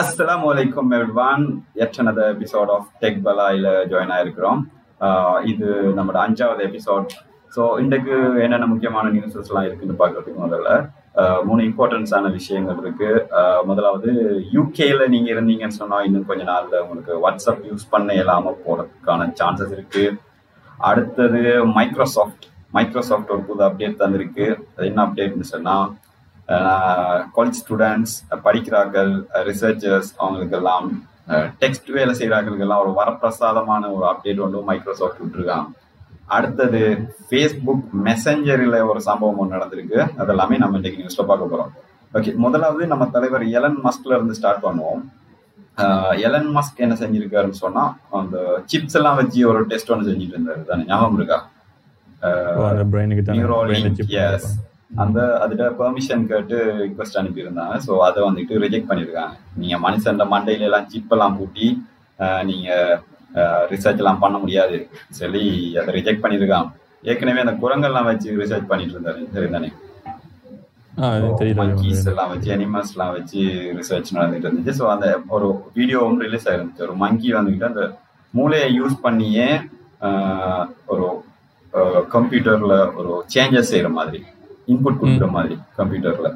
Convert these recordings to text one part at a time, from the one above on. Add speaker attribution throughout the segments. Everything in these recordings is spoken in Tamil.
Speaker 1: அஸ்லாம் வலைக்கம் everyone yet another episode tech பலாயில் join ஆயிருக்கிறோம். இது நம்மளோட அஞ்சாவது எபிசோட் ஸோ இன்றைக்கு என்னென்ன முக்கியமான நியூஸஸ்லாம் இருக்குன்னு பார்க்கறதுக்கு முதல்ல மூணு இம்பார்ட்டன்ஸான விஷயங்கள் இருக்கு. முதலாவது யூகேல நீங்க இருந்தீங்கன்னு சொன்னா இன்னும் கொஞ்ச நாள்ல உங்களுக்கு வாட்ஸ்அப் யூஸ் பண்ண இல்லாம போறதுக்கான சான்சஸ் இருக்கு. அடுத்தது மைக்ரோசாஃப்ட் மைக்ரோசாஃப்ட் ஒரு புது அப்டேட் தந்திருக்கு. அது என்ன அப்டேட்னு சொன்னா காலேஜ் ஸ்டூடெண்ட்ஸ் படிக்கிறார்கள் ரிசர்ச்சர்ஸ் அவங்களுக்கெல்லாம் டெக்ஸ்ட் வேலை செய்கிறார்களுக்கெல்லாம் ஒரு வரப்பிரசாதமான ஒரு அப்டேட் ஒன்று மைக்ரோசாஃப்ட் விட்டுருக்காங்க. அடுத்தது ஃபேஸ்புக் மெசஞ்சரில் ஒரு சம்பவம் ஒன்று நடந்திருக்கு. அதெல்லாமே நம்ம இன்னைக்கு நியூஸ்ல பார்க்க போறோம். ஓகே முதலாவது நம்ம தலைவர் எலன் மஸ்க்ல இருந்து ஸ்டார்ட் பண்ணுவோம். எலன் மஸ்க் என்ன செஞ்சிருக்காருன்னு சொன்னா அந்த சிப்ஸ் எல்லாம் வச்சு ஒரு டெஸ்ட் ஒன்று செஞ்சுட்டு இருந்தாரு. தானே ஞாபகம் இருக்கா?
Speaker 2: அந்த
Speaker 1: அதுல பெர்மிஷன் கேட்டு ரிக்வஸ்ட் அனுப்பியிருந்தாங்க. ஸோ அதை வந்துட்டு ரிஜெக்ட் பண்ணியிருக்காங்க. நீங்க மனுஷன் மண்டையில எல்லாம் சிப் எல்லாம் பூட்டி நீங்க ரிசர்ச் எல்லாம் பண்ண முடியாது சொல்லி அதை ரிஜெக்ட் பண்ணியிருக்காங்க. ஏற்கனவே அந்த குரங்கெல்லாம் வச்சு ரிசர்ச் பண்ணிட்டு இருந்தாரு சரி தானே மங்கீஸ் எல்லாம் வச்சு அனிமல்ஸ் எல்லாம் வச்சு ரிசர்ச் நடந்துட்டு இருந்துச்சு. ஸோ அந்த ஒரு வீடியோவும் ரிலீஸ் ஆயிருந்துச்சு. ஒரு மங்கி வந்துகிட்டு அந்த மூளையை யூஸ் பண்ணியே ஒரு கம்ப்யூட்டர்ல ஒரு சேஞ்சஸ் செய்யற மாதிரி. இன்புட் கொடுக்குற மாதிரி கம்ப்யூட்டர்ல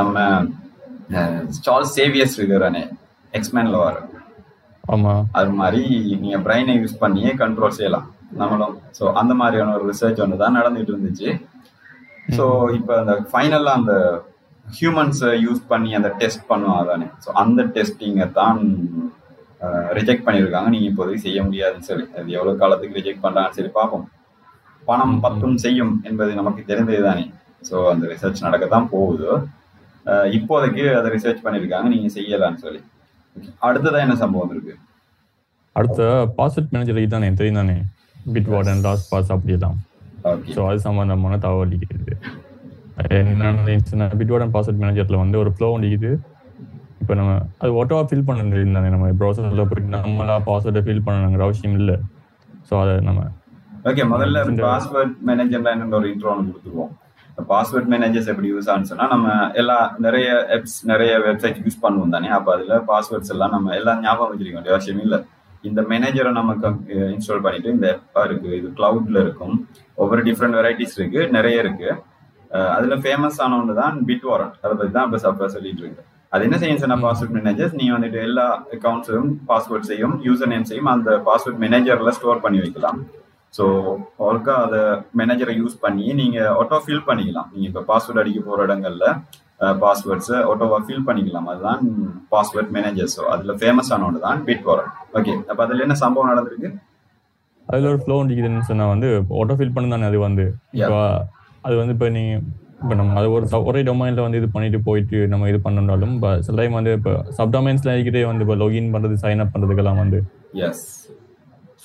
Speaker 1: நம்ம சார்ல்ஸ் சேவியர்ஸ் இருக்கிறானே எக்ஸ்மேன்ல வர அது மாதிரி நீங்க பிரெயினை யூஸ் பண்ணியே கண்ட்ரோல் செய்யலாம். நம்மளும். ஸோ அந்த மாதிரியான ஒரு ரிசர்ச் ஒன்று தான் நடந்துட்டு இருந்துச்சு. ஸோ இப்போ அந்த ஃபைனலாக அந்த ஹியூமன்ஸை யூஸ் பண்ணி அந்த டெஸ்ட் பண்ணுவோம் அதானே ஸோ அந்த டெஸ்டிங்கை தான் ரிஜெக்ட் பண்ணியிருக்காங்க. நீங்கள் இப்போதைக்கு செய்ய முடியாதுன்னு சொல்லி. அது எவ்வளோ காலத்துக்கு ரிஜெக்ட் பண்ணுறாங்கன்னு சரி பார்ப்போம். பணம் பத்தும் செய்யும் என்பது நமக்கு தெரிந்தது தானே. ஸோ அந்த ரிசர்ச் நடக்க தான் போகுது இப்போதைக்கு அதை ரிசர்ச் பண்ணியிருக்காங்க நீங்கள் செய்யலாம்னு சொல்லி. அடுத்ததான் என்ன சம்பவம் இருக்கு?
Speaker 2: அடுத்த பாஸ்வேர்ட் மேனேஜர் தானே தெரியும் தானே? பிட் வார்டன் லாஸ்ட் பாஸ் அப்படியெல்லாம் ஸோ அது சம்பந்தமான தகவல் இருக்குது என்ன பிட் வார்டன் பாஸ்வேர்ட் மேனேஜர்ல வந்து ஒரு ஃப்ளோ இருக்குது இப்போ நம்ம அது ஓட்டோவா ஃபில் பண்ண தானே நம்ம ப்ரௌசர்ல போயிட்டு நம்மளா பாஸ்வேர்டை ஃபில் பண்ணணுங்கிற அவசியம் இல்லை. ஸோ அதை நம்ம
Speaker 1: ஓகே முதல்ல பாஸ்வேர்ட் மேனேஜர்ல என்ன ஒரு இன்ட்ரோ ஒன்று கொடுத்துருவோம். பாஸ்வேர்ட் மேனேஜர்ஸ் எப்படி யூஸ் ஆகுன்னு சொன்னா நம்ம எல்லா நிறைய ஆப்ஸ் நிறைய வெப்சைட் யூஸ் பண்ணுவோம் தானே. அப்போ அதுல பாஸ்வேர்ட்ஸ் எல்லாம் நம்ம எல்லாம் ஞாபகம் வச்சிருக்க வேண்டிய அவசியம் இல்லை. இந்த மேனேஜரை நம்ம இன்ஸ்டால் பண்ணிட்டு இந்த ஆப்பா இருக்கு இது கிளவுட்ல இருக்கும். ஒவ்வொரு டிஃப்ரெண்ட் வெரைட்டிஸ் இருக்கு நிறைய இருக்கு. அதுல ஃபேமஸ் ஆன ஒன்று தான் பிட் வாரண்ட் அதை பத்தி தான் இப்போ சப்பா சொல்லிட்டு இருக்கு அது என்ன செய்யும் சொன்னா பாஸ்வேர்ட் மேனேஜர்ஸ் நீ வந்துட்டு எல்லா அக்கௌண்ட்ஸையும் பாஸ்வேர்ட்ஸையும் யூசர் நேம்ஸையும் அந்த பாஸ்வேர்ட் மேனேஜர்ல ஸ்டோர் பண்ணி வைக்கலாம். ஸோ ஒர்க்கா அதை மேனேஜரை யூஸ் பண்ணி நீங்க ஆட்டோ ஃபில் பண்ணிக்கலாம். நீங்க இப்போ பாஸ்வேர்ட் அடிக்க போற இடங்கள்ல பாஸ்வேர்ட்ஸை ஆட்டோவா ஃபில் பண்ணிக்கலாம். அதுதான் பாஸ்வேர்ட் மேனேஜர் ஸோ அதுல ஃபேமஸ் ஆன ஒன்று தான் பிட் வாரண்ட் ஓகே அப்போ அதுல என்ன சம்பவம் நடந்திருக்கு?
Speaker 2: அதுல ஒரு ஃப்ளோ இருக்குதுன்னு சொன்னா வந்து ஆட்டோ ஃபில் பண்ணு தானே அது வந்து. அது வந்து இப்போ நீங்க இப்போ நம்ம அது ஒரு ஒரே டொமைன்ல வந்து இது பண்ணிட்டு போயிட்டு நம்ம இது பண்ணனாலும் இப்போ சில டைம் வந்து இப்போ சப்டொமைன்ஸ்ல இருக்கிறே வந்து இப்போ லாகின் பண்றது சைன் அப் பண்றதுக்கெல்லாம் வந்து.
Speaker 1: எஸ்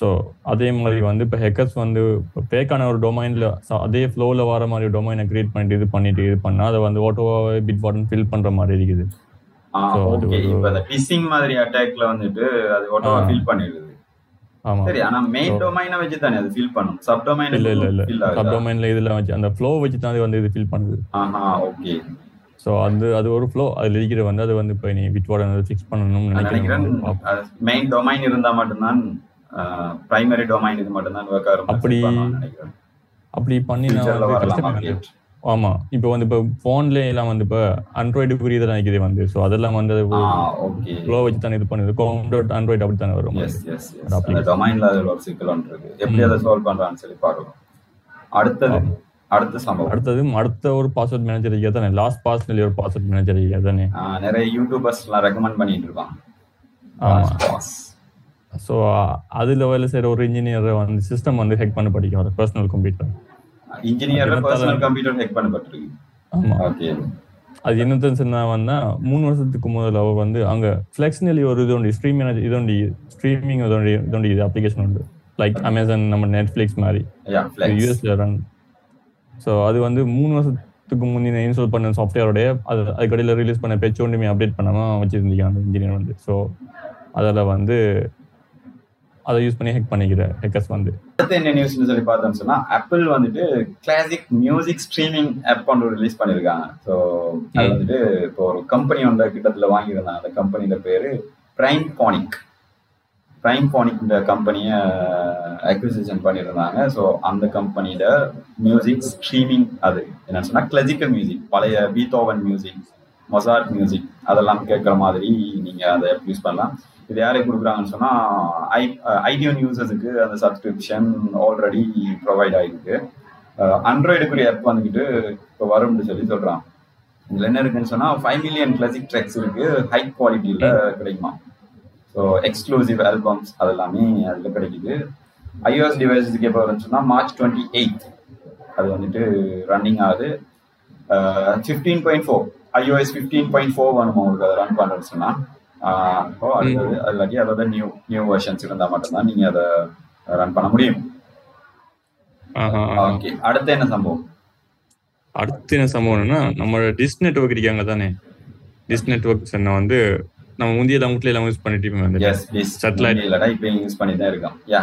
Speaker 2: ஸோ அதே மாதிரி வந்து இப்போ ஹெக்கர்ஸ் வந்து ஃபேக்கான ஒரு டொமைன்ல அதே ஃப்ளோவில் வர மாதிரி டொமைனை கிரியேட் பண்ணிட்டு இது பண்ணிட்டு இது பண்ணா அதை வந்து ஓட்டோவாவே பிட் வாட்டன் ஃபில் பண்ற மாதிரி இருக்குது.
Speaker 1: பிசிங் மாதிரி அட்டாக்ல வந்துட்டு அது ஓட்டோவா ஃபில் பண்ணிடுது.
Speaker 2: ஆமா.
Speaker 1: சரி ஆனா மெயின் டொமைனை வச்சு தானே அது ஃபில் பண்ணும்? சப் டொமைன்
Speaker 2: இல்ல இல்ல இல்ல. சப் டொமைன்ல இதுல வச்சு அந்த ஃப்ளோ வச்சு தான் அது வந்து இது ஃபில் பண்ணுது.
Speaker 1: ஆஹா ஓகே
Speaker 2: ஸோ அது அது ஒரு ஃப்ளோ அதுல இருக்கிற வந்து அது வந்து இப்போ நீ பிட் வார்டன் ஃபிக்ஸ் பண்ணணும்னு
Speaker 1: நினைக்கிறேன். மெயின் டொமைன் இருந்தா மட்டும்தான் பிரைமரி டொமைன் இது மட்டும் தான் ஒர்க் ஆகும்
Speaker 2: அப்படி அப்படி பண்ணி ஆமா. இப்போ வந்து இப்போ போன்ல எல்லாம் வந்து இப்போ ஆண்ட்ராய்டு புரிய தான் நினைக்குது வந்து. ஸோ அதெல்லாம் வந்து ஃப்ளோ வச்சு தான் இது பண்ணுது. கோம் டாட் ஆண்ட்ராய்டு அப்படி தானே வரும்
Speaker 1: எஸ் எஸ் டொமைன்ல அதில் ஒரு சிக்கல் இருக்கு. எப்படி அதை சால்வ் பண்றான்னு சொல்லி பார்க்கலாம். அடுத்தது அடுத்த சம்பவம்.
Speaker 2: அடுத்தது அடுத்த ஒரு பாஸ்வேர்ட் மேனேஜர் ஐயா தானே. லாஸ்ட் பாஸ் ஒரு பாஸ்வேர்ட் மேனேஜர் ஐயா தானே.
Speaker 1: நிறைய யூடியூபர்ஸ் எல்லாம் ரெக்கமெண்ட் பண்ணிட்டு இருக்காங்க.
Speaker 2: ஆமா. ஸோ அதுல வேலை செய்யற ஒரு இன்ஜினியர் வந்து சிஸ்டம் வந்து ஹேக் பண்ண படிக்கும் personal computer
Speaker 1: engineer personal computer hack பண்ணப்பட்டிருக்கு
Speaker 2: ஆமா.
Speaker 1: ஓகே
Speaker 2: அது என்னன்னு சொன்னா வந்தா மூணு வருஷத்துக்கு முதல்ல அவர் வந்து அங்க ஃபிளெக்ஸ்னலி ஒரு இது உண்டு ஸ்ட்ரீம் இது உண்டு ஸ்ட்ரீமிங் இது உண்டு இது அப்ளிகேஷன் உண்டு. லைக் அமேசான் நம்ம நெட்ஃபிளிக்ஸ் மாதிரி. யூஎஸ்ல ரன் ஸோ அது வந்து மூணு வருஷத்துக்கு முன்னே இன்ஸ்டால் பண்ண சாஃப்ட்வேரோடைய அது அதுக்கடையில் ரிலீஸ் பண்ண பேச்சு ஒன்றுமே அப்டேட் பண்ணாமல் வச்சிருந்தீங்க அந்த இன்ஜினியர் வந்து. ஸோ அதில் வந்து அதை யூஸ் பண்ணி ஹேக் பண்ணிக்கிற ஹேக்கர்ஸ் வந்து.
Speaker 1: அடுத்து என்ன நியூஸ்னு சொல்லி பார்த்தோம்னு சொன்னா ஆப்பிள் வந்துட்டு கிளாசிக் மியூசிக் ஸ்ட்ரீமிங் ஆப் ஒன்று ரிலீஸ் பண்ணியிருக்காங்க ஸோ அது வந்துட்டு இப்போ ஒரு கம்பெனி ஒன்று கிட்டத்தில் வாங்கியிருந்தாங்க. அந்த கம்பெனியோட பேரு பிரைம் பானிக் பிரைம் பானிக் இந்த கம்பெனியை அக்விசிஷன் பண்ணியிருந்தாங்க. ஸோ அந்த கம்பெனியோட மியூசிக் ஸ்ட்ரீமிங் அது. என்னன்னு சொன்னா கிளாசிக்கல் மியூசிக் பழைய பீத்தோவன் மியூசிக் மொசார்ட் மியூசிக் அதெல்லாம் கேட்குற மாதிரி நீங்கள் அதை யூஸ் பண்ணலாம். இது யாருக்கு கொடுக்குறாங்கன்னு சொன்னால் ஐ ஐடியோன் uh, யூசர்ஸுக்கு அந்த சப்ஸ்கிரிப்ஷன் ஆல்ரெடி ப்ரொவைட் ஆகிருக்கு ஆண்ட்ராய்டுக்குரிய ஆப் வந்துக்கிட்டு இப்போ வரும்னு சொல்லி சொல்கிறான் இதில் என்ன இருக்குன்னு சொன்னால் ஃபைவ் மில்லியன் கிளாசிக் ட்ரெக்ஸ் இருக்கு. ஹை குவாலிட்டியில் கிடைக்குமா? ஸோ எக்ஸ்க்ளூசிவ் ஆல்பம்ஸ் அதெல்லாமே அதில் கிடைக்குது. ஐஓஎஸ் டிவைஸஸ்க்கு எப்போ வரும்னு மார்ச் டுவெண்ட்டி எயிட் அது வந்துட்டு ரன்னிங் ஆகுது. Fifteen point four iOS fifteen point four வேணும் உங்களுக்கு? அதை ரன் பண்ணுறேன்னு சொன்னா. இப்போ அடுத்தது இல்லாட்டி அதோட நியூ நியூ வெர்ஷன்ஸ் இருந்தால் மட்டும்தான் நீங்க அதை ரன் பண்ண முடியும். ஓகே அடுத்து என்ன சம்பவம்?
Speaker 2: அடுத்து என்ன சம்பவம்னா நம்ம டிஸ் நெட்ஒர்க் இருக்காங்க தானே? டிஸ் நெட்ஒர்க் என்ன வந்து நம்ம முந்தைய எல்லாம் வீட்ல எல்லாம் யூஸ் பண்ணிட்டு இருப்போம் Satellite.
Speaker 1: இல்லடா இப்போ யூஸ் பண்ணி தான் இருக்கோம். யா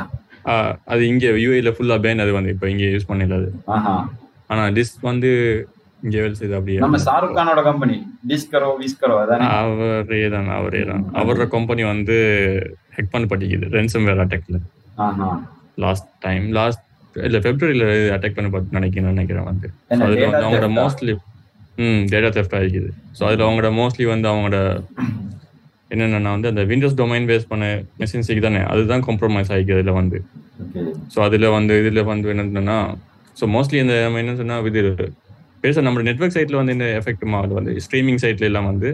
Speaker 2: அது இங்க யூஏல ஃபுல்லா பேன் அது வந்து இப்போ இங்க யூஸ் பண்ணல அது.
Speaker 1: ஆஹா.
Speaker 2: ஆனா டிஸ் வந்து வேலை செய்யுது அப்படியே
Speaker 1: நம்ம ஷாருக் கானோட கம்பெனி டிஸ்கரோ விஸ்கரோ அதானே?
Speaker 2: அவரே தான் அவரே தான் அவரோட கம்பெனி வந்து ஹெக் பண்ண பட்டிக்குது ரென்சம் வேர் அட்டாக்ல லாஸ்ட் டைம் லாஸ்ட் இல்ல பிப்ரவரியில அட்டாக் பண்ண பட்டு நினைக்கிறேன் நினைக்கிறேன் வந்து. அதுல வந்து அவங்களோட? மோஸ்ட்லி ம் டேட்டா தெஃப்ட் ஆகிக்குது ஸோ அதுல அவங்களோட மோஸ்ட்லி வந்து அவங்களோட என்னென்னா வந்து அந்த விண்டோஸ் டொமைன் பேஸ் பண்ண மெஷின்ஸுக்கு தானே அதுதான் காம்ப்ரமைஸ் ஆகிக்குது இதுல வந்து. ஸோ அதுல வந்து இதுல வந்து என்னன்னா ஸோ மோஸ்ட்லி இந்த என்ன சொன்னா இது பெருசா நம்ம நெட்வொர்க் சைட்ல வந்து இந்த எஃபெக்ட் மாறுது வந்து ஸ்ட்ரீமிங் சைட்ல எல்லாம் வந்து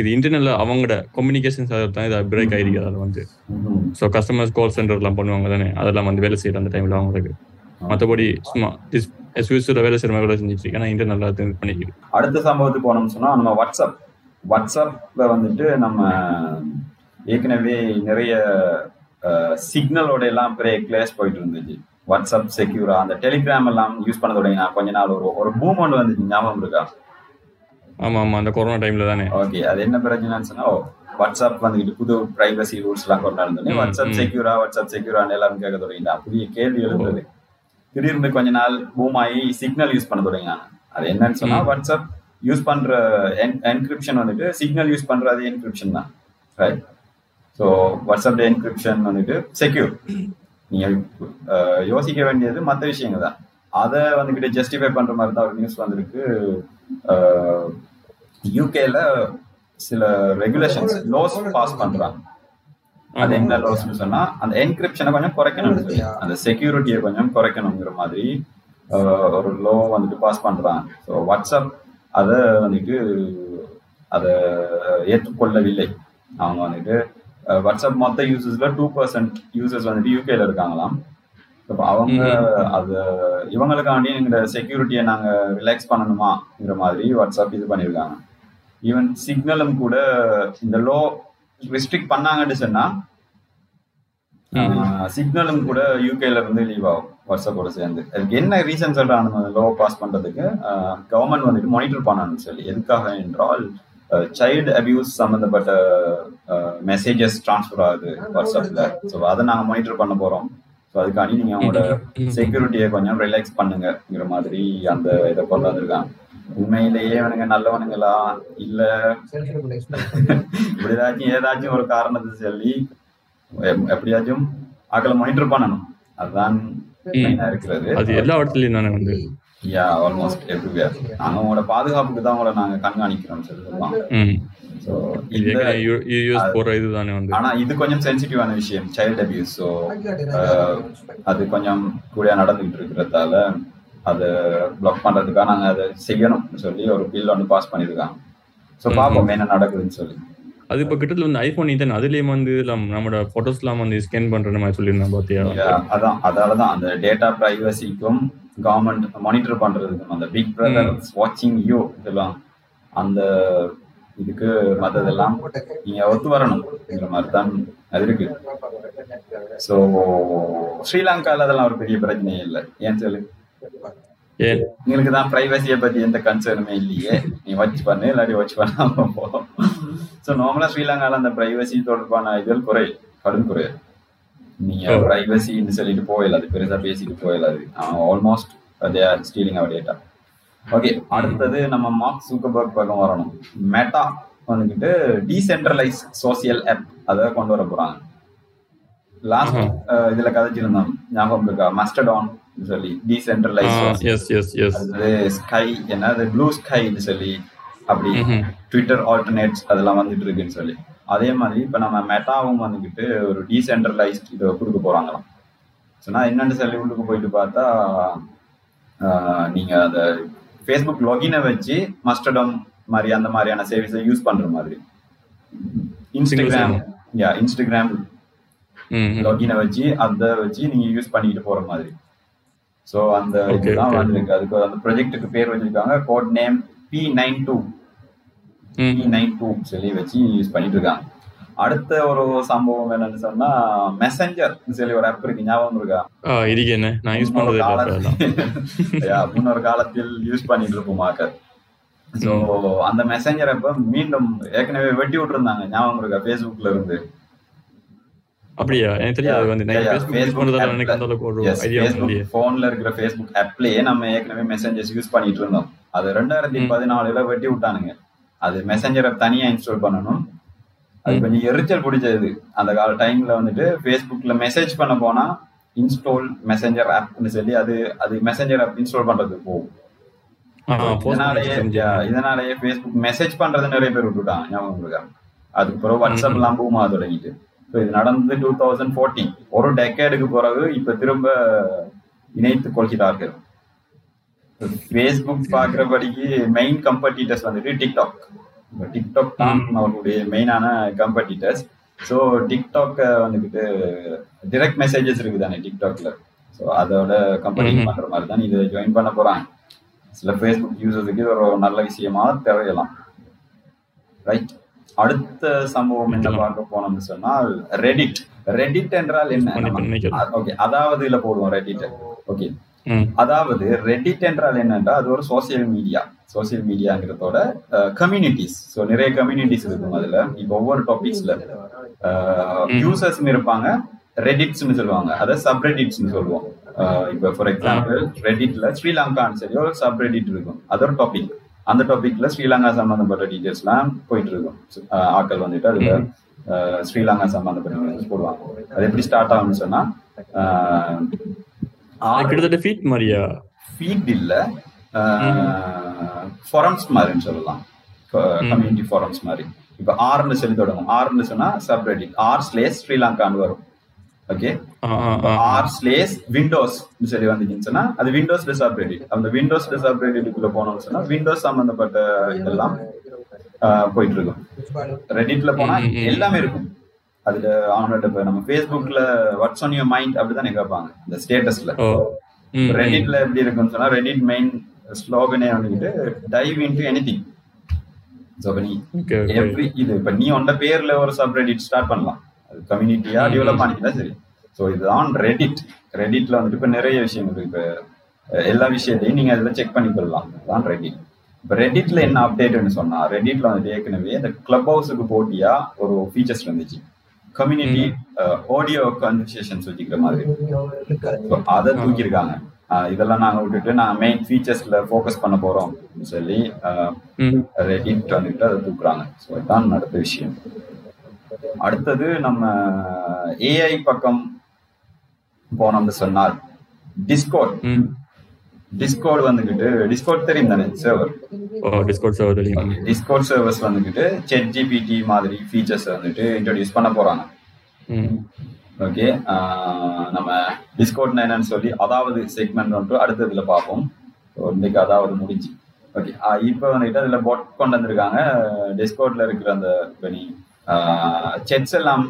Speaker 2: இது இன்டர்னல்ல அவங்களோட கம்யூனிகேஷன் தான் இது பிரேக் ஆயிருக்கு அதில் வந்து. ஸோ கஸ்டமர்ஸ் கால் சென்டர்லாம் பண்ணுவாங்க தானே? அதெல்லாம் வந்து வேலை செய்யற அந்த டைம்ல அவங்களுக்கு. மற்றபடி சும்மா எஸ்யூஸோட வேலை செய்யற மாதிரி வேலை இருக்கு. ஆனால் இன்டர்னல் இது பண்ணிக்கிது
Speaker 1: அடுத்த சம்பவத்துக்கு போனோம்னு சொன்னா நம்ம வாட்ஸ்அப் வாட்ஸ்அப்ல வந்துட்டு நம்ம ஏற்கனவே நிறைய சிக்னலோட எல்லாம் பெரிய கிளேஸ் போயிட்டு இருந்துச்சு. வாட்ஸ்அப் செக்யூரா அந்த டெலிகிராம் எல்லாம் யூஸ் பண்ணதோட நான் கொஞ்ச நாள் ஒரு ஒரு மூமெண்ட் வந்துச்சு. ஞாபகம் இருக்கா?
Speaker 2: ஆமா ஆமா. அந்த கொரோனா டைம்ல தானே.
Speaker 1: ஓகே அது என்ன பிரச்சனைன்னு சொன்னா வாட்ஸ்அப் வந்துட்டு புது பிரைவசி ரூல்ஸ் எல்லாம் கொண்டாடுந்தோடனே வாட்ஸ்அப். செக்யூரா வாட்ஸ்அப் செக்யூரான்னு எல்லாரும் கேட்க தொடங்கிட்டா புதிய கேள்வி எழுந்தது. திடீர்னு கொஞ்ச நாள் பூம் ஆகி சிக்னல் யூஸ் பண்ண தொடங்கினாங்க அது என்னன்னு சொன்னா. வாட்ஸ்அப் யூஸ் பண்ற என்கிரிப்ஷன் வந்துட்டு சிக்னல் யூஸ் பண்றது என்கிரிப்ஷன் தான். ரைட் ஸோ வாட்ஸ்அப் என்கிரிப்ஷன் வந்துட்டு செக்யூர் நீங்க யோசிக்க வேண்டியது மற்ற விஷயங்கள் தான் அதை வந்துகிட்டு ஜஸ்டிஃபை பண்ற மாதிரி தான் ஒரு நியூஸ் வந்திருக்கு. யூகேல சில ரெகுலேஷன்ஸ் லோஸ் பாஸ் பண்றாங்க. அது என்ன லோஸ்னு சொன்னா அந்த என்கிரிப்ஷனை கொஞ்சம் குறைக்கணும் சொல்லி அந்த செக்யூரிட்டியை கொஞ்சம் குறைக்கணுங்கிற மாதிரி ஒரு லோ வந்துட்டு பாஸ் பண்றாங்க. ஸோ வாட்ஸ்அப் அதை வந்துட்டு அதை ஏற்றுக்கொள்ளவில்லை. அவங்க வந்துட்டு வாட்ஸ்அப் மொத்த யூசர்ஸ்ல டூ பர்சன்ட் யூசர்ஸ் வந்துட்டு யூகேல இருக்காங்களாம். இப்போ அவங்க அது இவங்களுக்காண்டி எங்க செக்யூரிட்டியை நாங்க ரிலாக்ஸ் பண்ணணுமாங்கிற மாதிரி வாட்ஸ்அப் இது பண்ணியிருக்காங்க ஈவன் சிக்னலும் கூட இந்த லோ ரெஸ்ட்ரிக்ட் பண்ணாங்கன்னு சொன்னா சிக்னலும் கூட யூகேல இருந்து லீவ் ஆகும் வாட்ஸ்அப்போட சேர்ந்து. அதுக்கு என்ன ரீசன் சொல்றாங்க லோ பாஸ் பண்றதுக்கு? கவர்மெண்ட் வந்துட்டு மானிட்டர் பண்ணணும்னு சொல்லி. எதுக்காக என்றால் சைல்டு அபியூஸ் சம்பந்தப்பட்ட மெசேஜஸ் டிரான்ஸ்ஃபர் ஆகுது வாட்ஸ்அப்ல ஸோ அதை நாங்கள் மானிட்டர் பண்ண போறோம். ஸோ அதுக்காண்டி நீங்க அவங்களோட செக்யூரிட்டியை கொஞ்சம் ரிலாக்ஸ் பண்ணுங்கிற மாதிரி அந்த இதை கொண்டு வந்திருக்காங்க. உண்மையிலேயே இவனுங்க நல்லவனுங்களா? இல்ல. இப்படி ஏதாச்சும் ஏதாச்சும் ஒரு காரணத்தை சொல்லி எப்- எப்படியாச்சும் ஆக்களை மானிட்டர் பண்ணணும். அதுதான் இருக்கிறது.
Speaker 2: அது எல்லா இடத்துலயும் வந்து?
Speaker 1: யா ஆல்மோஸ்ட் எவ்ரிவேர் நாங்க உங்களோட பாதுகாப்புக்கு தான் உங்களை நாங்க கண்காணிக்கிறோம் சொல்லி சொல்லலாம்
Speaker 2: இது
Speaker 1: இந்த
Speaker 2: யூஎஸ் போற இதுதானே வந்து?
Speaker 1: ஆனா இது கொஞ்சம் சென்சிட்டிவான விஷயம். சைல்ட் அபியூஸ் ஸோ அது கொஞ்சம் கூட நடந்துகிட்டு இருக்கிறதால அதை பிளாக் பண்றதுக்காக நாங்க அதை செய்யணும்னு சொல்லி ஒரு பில் ஒன்று பாஸ் பண்ணிருக்காங்க ஸோ பார்ப்போம் என்ன நடக்குதுன்னு சொல்லி.
Speaker 2: அது இப்ப கிட்டத்தட்ட வந்து ஐபோன் தான்? அதுலயும் வந்து நம்ம- நம்மளோட போட்டோஸ் எல்லாம் வந்து ஸ்கேன் பண்ற மாதிரி சொல்லியிருந்தேன் பாத்தியா?
Speaker 1: Yeah, அதான். அதால தான் அந்த டேட்டா பிரைவசிக்கும் கவர்மெண்ட் மானிட்டர் பண்றதுக்கும் அந்த பிக் பிரதர் வாட்சிங் யூ இதெல்லாம் அந்த இதுக்கு மற்றதெல்லாம் நீங்க ஒத்து வரணும்ங்கிற மாதிரி தான் அது இருக்கு. ஸோ ஸ்ரீலங்கால அதெல்லாம் ஒரு பெரிய பிரச்சனையே இல்லை. ஏன் சொல்லு?
Speaker 2: ஏன்?
Speaker 1: உங்களுக்கு தான் பிரைவசியை பத்தி எந்த கன்சர்னுமே இல்லையே. நீ வச்சு பண்ணு இல்லாட்டி வச்சு பண்ணாம போ. ஸோ நார்மலா ஸ்ரீலங்கால அந்த பிரைவசி தொடர்பான இதுகள் குறை கடும் குறை. நீங்க பிரைவசின்னு சொல்லிட்டு போயிடலாது பெருசா பேசிட்டு போயிடலாது almost they are stealing our data okay அடுத்தது நம்ம மார்க் சூக்கர்பர்க் பக்கம் வரணும். மெட்டா வந்துக்கிட்டு டீசென்ட்ரலைஸ் சோசியல் ஆப் அதை கொண்டு வர போறாங்க. லாஸ்ட் இதுல கதைச்சிருந்தோம். ஞாபகம் இருக்கா? மஸ்டடான் சொல்லி டீசென்ட்ரலைஸ் அது ஸ்கை என்ன அது ப்ளூ ஸ்கைன்னு சொல்லி அப்படி ட்விட்டர் ஆல்டர்னேட்ஸ் அதெல்லாம் வந்துட்டு இருக்குன்னு சொல்லி. அதே மாதிரி இப்ப நம்ம மெட்டாவும் வந்துக்கிட்டு ஒரு டீசென்ட்ரலைஸ்ட் இதை கொடுக்க போறாங்களாம் சொன்னா என்னன்னு சொல்லி உள்ளுக்கு போயிட்டு பார்த்தா ஆஹ், நீங்க அந்த ஃபேஸ்புக் லாகினை வச்சு மஸ்டடம் மாதிரி அந்த மாதிரியான சர்வீஸை யூஸ் பண்ற மாதிரி. இன்ஸ்டாகிராம் யா இன்ஸ்டாகிராம் லாகினை வச்சு அதை வச்சு நீங்க யூஸ் பண்ணிக்கிட்டு போற மாதிரி. சோ அந்த இதுதான். வந்திருக்கு. அதுக்கு அந்த ப்ராஜெக்ட்டுக்கு பேர் வச்சிருக்காங்க. Code name P nine two nine two சொல்லி வச்சு யூஸ் பண்ணிட்டு இருக்காங்க. அடுத்த ஒரு சம்பவம் என்னன்னு சொன்னா மெசஞ்சர் சொல்லி ஒரு ஆப் இருக்கு ஞாபகம் இருக்கா?
Speaker 2: ஆ இதுக்கு என்ன? நான் யூஸ் பண்றதே
Speaker 1: முன்னொரு காலத்தில் யூஸ் பண்ணிட்டு இருப்போம் மாக்கர் சோ அந்த மெசஞ்சர் அப்ப மீண்டும் ஏற்கனவே வெட்டி விட்டுருந்தாங்க ஞாபகம் இருக்கா ஃபேஸ்புக்ல இருந்து?
Speaker 2: அப்படியா? எனக்கு தெரியாது வந்து. ஃபேஸ்புக் யூஸ் பண்றதால எனக்கு அந்த அளவுக்கு ஒரு ஐடியா இல்லையே
Speaker 1: போன்ல இருக்கிற ஃபேஸ்புக் ஆப்லயே நம்ம ஏற்கனவே மெசஞ்சர்ஸ் யூஸ் பண்ணிட்டு இருந்தோம். அது ரெண்டாயிரத்தி பதினாலுல வெட்டி விட்டானுங்க. அது மெசஞ்சரை தனியா இன்ஸ்டால் பண்ணணும். அது கொஞ்சம் எரிச்சல் பிடிச்சது. அந்த கால டைம்ல வந்துட்டு ஃபேஸ்புக்ல மெசேஜ் பண்ண போனா இன்ஸ்டால் மெசஞ்சர் ஆப்னு சொல்லி அது அது மெசஞ்சர் ஆப் இன்ஸ்டால் பண்றதுக்கு போகும். இதனாலேயே இதனாலேயே ஃபேஸ்புக் மெசேஜ் பண்றது நிறைய பேர் விட்டுட்டாங்க ஞாபகம் இருக்கா? அதுக்கு பிறகு வாட்ஸ்அப் எல்லாம் பூமா தொடங்கிட்டு. ஸோ இது நடந்து டூ தௌசண்ட் ஃபோர்டீன் ஒரு டெக்கேடுக்கு பிறகு இப்ப திரும்ப இணைத்துக் கொள்கிறார்கள். ஃபேஸ்புக் பாக்குறபடிக்கு மெயின் கம்படிட்டர்ஸ் வந்துட்டு டிக்டாக் டிக்டாக் தான் அவர்களுடைய மெயினான கம்படிட்டர்ஸ் ஸோ டிக்டாக் வந்துக்கிட்டு டிரெக்ட் மெசேஜஸ் இருக்கு தானே டிக்டாக்ல ஸோ அதோட கம்பெனி பண்ற மாதிரி தான் இதை ஜாயின் பண்ண போறாங்க. சில ஃபேஸ்புக் யூசர்ஸுக்கு இது ஒரு நல்ல விஷயமா தெரியலாம். ரைட் அடுத்த சம்பவம் என்ன பார்க்க போனோம்னு சொன்னால் ரெடிட் ரெடிட் என்றால் என்ன? ஓகே அதாவது இல்ல போடுவோம் ரெடிட் ஓகே அதாவது ரெடிட் என்றால் என்னன்னா அது ஒரு சோசியல் மீடியா சோசியல் மீடியாங்கிறதோட கம்யூனிட்டிஸ் ஸோ நிறைய கம்யூனிட்டிஸ் இருக்கும் அதுல. இப்போ ஒவ்வொரு டாபிக்ஸ்ல யூசர்ஸ் இருப்பாங்க ரெடிட்ஸ்னு சொல்லுவாங்க. அதை சப்ரெடிட்ஸ்னு சொல்லுவோம். இப்போ ஃபார் எக்ஸாம்பிள் ரெடிட்ல ஸ்ரீலங்கான்னு சொல்லி ஒரு சப்ரெடிட் இருக்கும். அது ஒரு டாபிக் அந்த டாபிக்ல ஸ்ரீலங்கா சம்பந்தப்பட்ட டீட்டெயில்ஸ்லாம் போயிட்டு இருக்கும் ஆக்கள் வந்துட்டு அதுல ஸ்ரீலங்கா சம்பந்தப்பட்ட போடுவாங்க. அது எப்படி ஸ்டார்ட் ஆகும்னு சொன்னா
Speaker 2: கிட்டத்தட்ட ஃபீட் மாதிரியா?
Speaker 1: ஃபீட் இல்ல. ஃபொரம்ஸ் மாதிரின்னு சொல்லலாம். கம்யூனிட்டி ஃபொரம்ஸ் மாதிரி. இப்ப ஆர்னு சொல்லி தொடங்கும். ஆர்னு சொன்னா சப்ரெடிட் ஆர் ஸ்லேஸ் ஸ்ரீலங்கான்னு வரும். ஓகே ஆர் ஸ்லேஸ் விண்டோஸ் சொல்லி வந்துச்சுன்னு சொன்னா அது விண்டோஸ்ல சப்ரெடிட் அந்த விண்டோஸ்ல சப்ரெடிட்டுக்குள்ள போனோம்னு சொன்னா விண்டோஸ் சம்பந்தப்பட்ட இதெல்லாம் போயிட்டு இருக்கும். ரெடிட்ல போனா எல்லாமே இருக்கும். அதுல அவனோட இப்ப நம்ம ஃபேஸ்புக்ல வாட்ஸ் ஆன் யுவர் மைண்ட் அப்படிதான் கேட்பாங்க இந்த ஸ்டேட்டஸ்ல ரெடிட்ல எப்படி இருக்குன்னு சொன்னா ரெடிட் மெயின் ஸ்லோகனே வந்துக்கிட்டு dive into anything so நீ எவ்ரி இது இப்ப நீ உண்ட பேர்ல ஒரு சப்ரெடிட் ஸ்டார்ட் பண்ணலாம். அது கம்யூனிட்டியா டெவலப் பண்ணிக்கிட்டா சரி. ஸோ இதுதான் ரெடிட் ரெடிட்ல வந்துட்டு இப்ப நிறைய விஷயம் இருக்கு. இப்ப எல்லா விஷயத்தையும் நீங்க அதுல செக் பண்ணிக்கொள்ளலாம். இதுதான் ரெடிட் இப்போ ரெடிட்ல என்ன அப்டேட்னு சொன்னா ரெடிட்ல வந்துட்டு ஏற்கனவே இந்த கிளப் ஹவுஸுக்கு போட்டியா ஒரு ஃபீச்சர்ஸ் இருந்துச்சு. கம்யூனிட்டி ஆடியோ கன்வர்சேஷன்ஸ் வச்சுக்கிற மாதிரி. அதை தூக்கியிருக்காங்க. இதெல்லாம் நாங்க விட்டுட்டு நாங்க மெயின் ஃபீச்சர்ஸ்ல ஃபோக்கஸ் பண்ண போறோம் சொல்லி ரெடிட் வந்துட்டு அதை தூக்குறாங்க. ஸோ இதுதான் அடுத்த விஷயம். அடுத்தது நம்ம ஏஐ பக்கம் போனோம்னு சொன்னால் டிஸ்கோட் டிஸ்கோட் வந்துகிட்டு டிஸ்கோட் தெரியும் தானே சர்வர்
Speaker 2: டிஸ்கோட் சர்வர் தெரியும்.
Speaker 1: டிஸ்கோட் சர்வர்ஸ் வந்துகிட்டு செட் ஜிபிடி மாதிரி ஃபீச்சர்ஸ் வந்துட்டு இன்ட்ரோடியூஸ் பண்ண போறாங்க. ஓகே நம்ம டிஸ்கோட்னா என்னன்னு சொல்லி அதாவது செக்மெண்ட் வந்துட்டு அடுத்ததுல பார்ப்போம். இன்னைக்கு அதாவது முடிஞ்சு. ஓகே இப்போ வந்துட்டு அதுல பொட் கொண்டு வந்திருக்காங்க. டிஸ்கோட்ல இருக்கிற அந்த இப்போ நீ செட்ஸ் எல்லாம்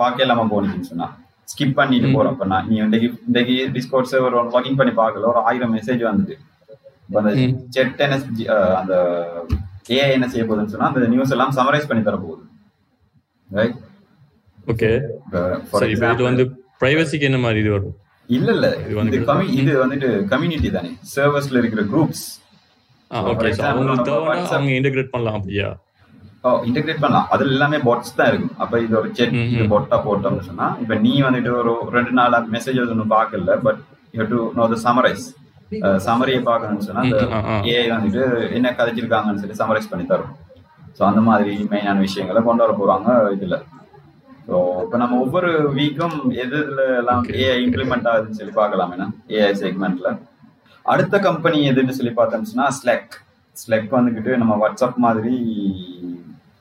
Speaker 1: பார்க்க இல்லாம போனீங்கன்னு சொன்னா. ஸ்கிப் பண்ணிட்டு போறோம் இப்போ நான் நீ இன்றைக்கு இன்றைக்கு டிஸ்கோட் சர்வர் லாகின் பண்ணி பார்க்கல ஒரு ஆயிரம் மெசேஜ் வந்துட்டு இப்போ அந்த செட் என்ன அந்த ஏஐ என்ன செய்ய போகுதுன்னு சொன்னா அந்த நியூஸ் எல்லாம் சமரைஸ் பண்ணி தர போகுது. ரைட்
Speaker 2: ஓகே இது வந்து பிரைவசிக்கு என்ன மாதிரி இது வரும்?
Speaker 1: இல்ல இல்ல. இது கம்மி இது வந்துட்டு கம்யூனிட்டி தானே. சர்வர்ஸ்ல இருக்கிற குரூப்ஸ்
Speaker 2: ஓகே அவங்க இன்டகிரேட் பண்ணலாம் அப்படியா?
Speaker 1: இன்டெகிரேட் பண்ணலாம். அதுல எல்லாமே பாட்ஸ் தான் இருக்கும். அப்ப இது ஒரு செட் இது பொட்டா போட்டோம்னு சொன்னா இப்ப நீ வந்துட்டு ஒரு ரெண்டு நாள் மெசேஜ் ஒன்றும் பார்க்கல but you do know the summarise சமரியை பார்க்கணும்னு சொன்னா ஏஐ வந்துட்டு என்ன கதைச்சிருக்காங்கன்னு சொல்லி சமரைஸ் பண்ணி தரும். ஸோ அந்த மாதிரி மெயினான விஷயங்களை கொண்டு வர போறாங்க இதுல. ஸோ இப்போ நம்ம ஒவ்வொரு வீக்கும் எது இதுல எல்லாம் ஏஐ இம்ப்ளிமெண்ட் ஆகுதுன்னு சொல்லி பார்க்கலாம் என்ன ஏஐ செக்மெண்ட்ல அடுத்த கம்பெனி எதுன்னு சொல்லி பார்த்தோம்னா ஸ்லெக் ஸ்லெக் வந்துக்கிட்டு நம்ம வாட்ஸ்அப் மாதிரி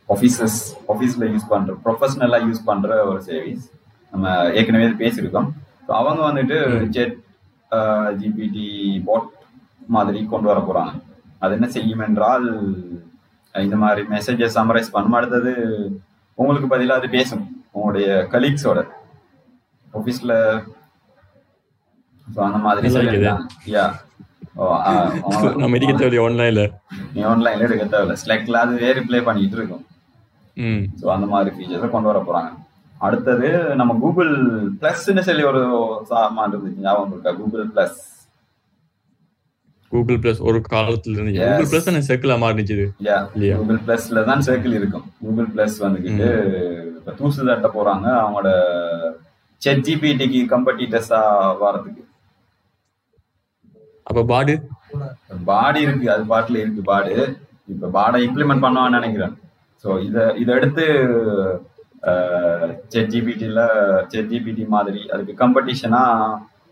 Speaker 1: ஆஃபீஸஸ் ஆஃபீஸில் யூஸ் பண்ணுற ப்ரொஃபஷ்னலாக யூஸ் பண்ணுற ஒரு சர்வீஸ் நம்ம ஏற்கனவே பேசியிருக்கோம். ஸோ அவங்க வந்துட்டு ஜெட் ஜிபிடி பாட் மாதிரி கொண்டு வர போகிறாங்க அது என்ன செய்யும் என்றால் இந்த மாதிரி மெசேஜை சமரைஸ் பண்ணும். அடுத்தது உங்களுக்கு பதிலாக அது பேசும். உங்களுடைய கலீக்ஸோட ஆஃபீஸில் ஸோ அந்த மாதிரி யா
Speaker 2: நம்ம எடுக்க தேவையில்ல ஆன்லைன்ல
Speaker 1: ஆன்லைன்ல தேவையில்ல. ஸ்லெக்ல அது வேறு ப்ளே பண்ணிட்டு இருக்கும். ஸோ அந்த மாதிரி ஃபீச்சர்ஸை கொண்டு வர போறாங்க. அடுத்தது நம்ம கூகுள் பிளஸ்ன்னு சொல்லி ஒரு சாமான் இருந்துச்சு ஞாபகம் இருக்கா? கூகுள் பிளஸ்
Speaker 2: கூகுள் பிளஸ் ஒரு காலத்துல இருந்து கூகுள் பிளஸ் தானே சர்க்கிளா மாறிச்சு
Speaker 1: கூகுள் பிளஸ்ல தான் சர்க்கிள் இருக்கும். கூகுள் பிளஸ் வந்துக்கிட்டு இப்ப தூசு தட்ட போறாங்க அவங்களோட செட் ஜிபிடிக்கு கம்படிட்டர்ஸா வரதுக்கு
Speaker 2: அப்ப பாடு.
Speaker 1: பாடி இருக்கு. அது பாட்டுல இருக்கு பாடு. இப்ப பாடை இம்ப்ளிமெண்ட் பண்ணுவான்னு நினைக்கிறேன். ஸோ இத இதை எடுத்து செட் ஜிபிடில செட் ஜிபிடி மாதிரி அதுக்கு கம்படிஷனா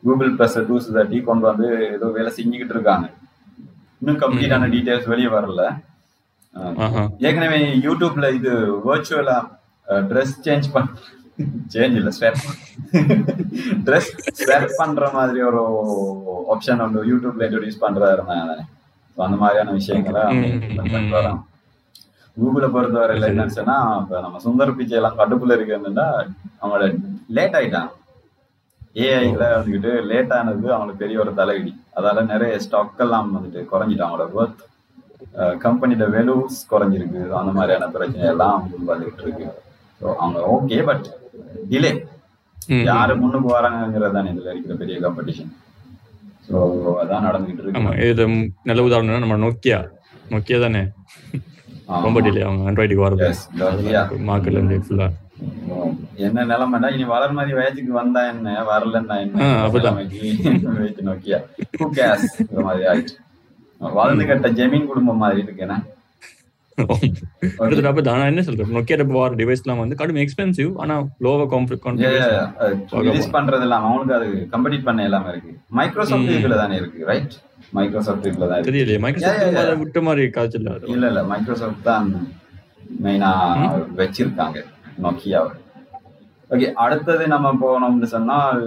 Speaker 1: கூகுள் பிளஸ் டூஸ் தட்டி கொண்டு வந்து ஏதோ வேலை செஞ்சுக்கிட்டு இருக்காங்க. இன்னும் கம்ப்ளீட்டான டீடைல்ஸ் வெளியே வரல. ஏற்கனவே யூடியூப்ல இது வர்ச்சுவலா ட்ரெஸ் சேஞ்ச் பண்ண சேஞ்ச் இல்ல ஸ்வாப் ட்ரெஸ் ஸ்வாப் பண்ற மாதிரி ஒரு ஆப்ஷன் ஒன்று யூடியூப்ல இன்ட்ரோடியூஸ் பண்றதா இருந்தாங்க அந்த மாதிரியான விஷயங்களை கூகுளை பொறுத்தவரையில என்னன்னு சொன்னா இப்ப நம்ம சுந்தர் பிச்சை எல்லாம் கட்டுக்குள்ள இருக்குன்னா அவங்களோட லேட் ஆயிட்டான். ஏஐல வந்துக்கிட்டு லேட் ஆனது அவங்களுக்கு பெரிய ஒரு தலைவிடி அதால நிறைய ஸ்டாக் எல்லாம் வந்துட்டு குறைஞ்சிட்டு அவங்களோட ஒர்த் கம்பெனியோட வெலூஸ் குறைஞ்சிருக்கு. அந்த மாதிரியான பிரச்சனை எல்லாம் வந்துகிட்டு இருக்கு. ஸோ அவங்க ஓகே பட் டிலே யாரு முன்னுக்கு வராங்கிறது தானே இதுல இருக்கிற பெரிய காம்படிஷன் ஸோ அதான் நடந்துகிட்டு இருக்கு.
Speaker 2: இது நல்ல உதாரணம் நம்ம நோக்கியா? நோக்கியா தானே? ரொம்ப டிலே அவங்க ஆண்ட்ராய்டுக்கு வரது. மார்க்கெட்ல இருந்து ஃபுல்லா
Speaker 1: என்ன நிலைமைனா இனி வளர மாதிரி வயசுக்கு வந்தா என்ன? வரலன்னா என்ன? நோக்கியா ஹூ கேஸ் மாதிரி ஆயிடுச்சு. வளர்ந்து கட்ட ஜெமீன் குடும்பம் மாதிரி இருக்கு என்ன
Speaker 2: நான் என்ன சொல்றேன் நோக்கியா போற டிவைஸ்லாம் வந்து கடும் எக்ஸ்பென்சிவ் ஆனா லோவ
Speaker 1: ரிலீஸ் பண்றது இல்லாம அவங்களுக்கு அது கம்பெடிட் பண்ண எல்லாமே இருக்கு. மைக்ரோசாஃப்ட் இதுல தானே இருக்கு ரைட் மைக்ரோசாஃப்ட் இதுல தான்
Speaker 2: தெரியலையே மைக்ரோசாஃப்ட் விட்ட மாதிரி காய்ச்சல்
Speaker 1: இல்ல இல்ல மைக்ரோசாஃப்ட் தான் மெயினா வச்சிருக்காங்க நோக்கியாவை ஓகே அடுத்தது நம்ம போனோம்னு சொன்னால்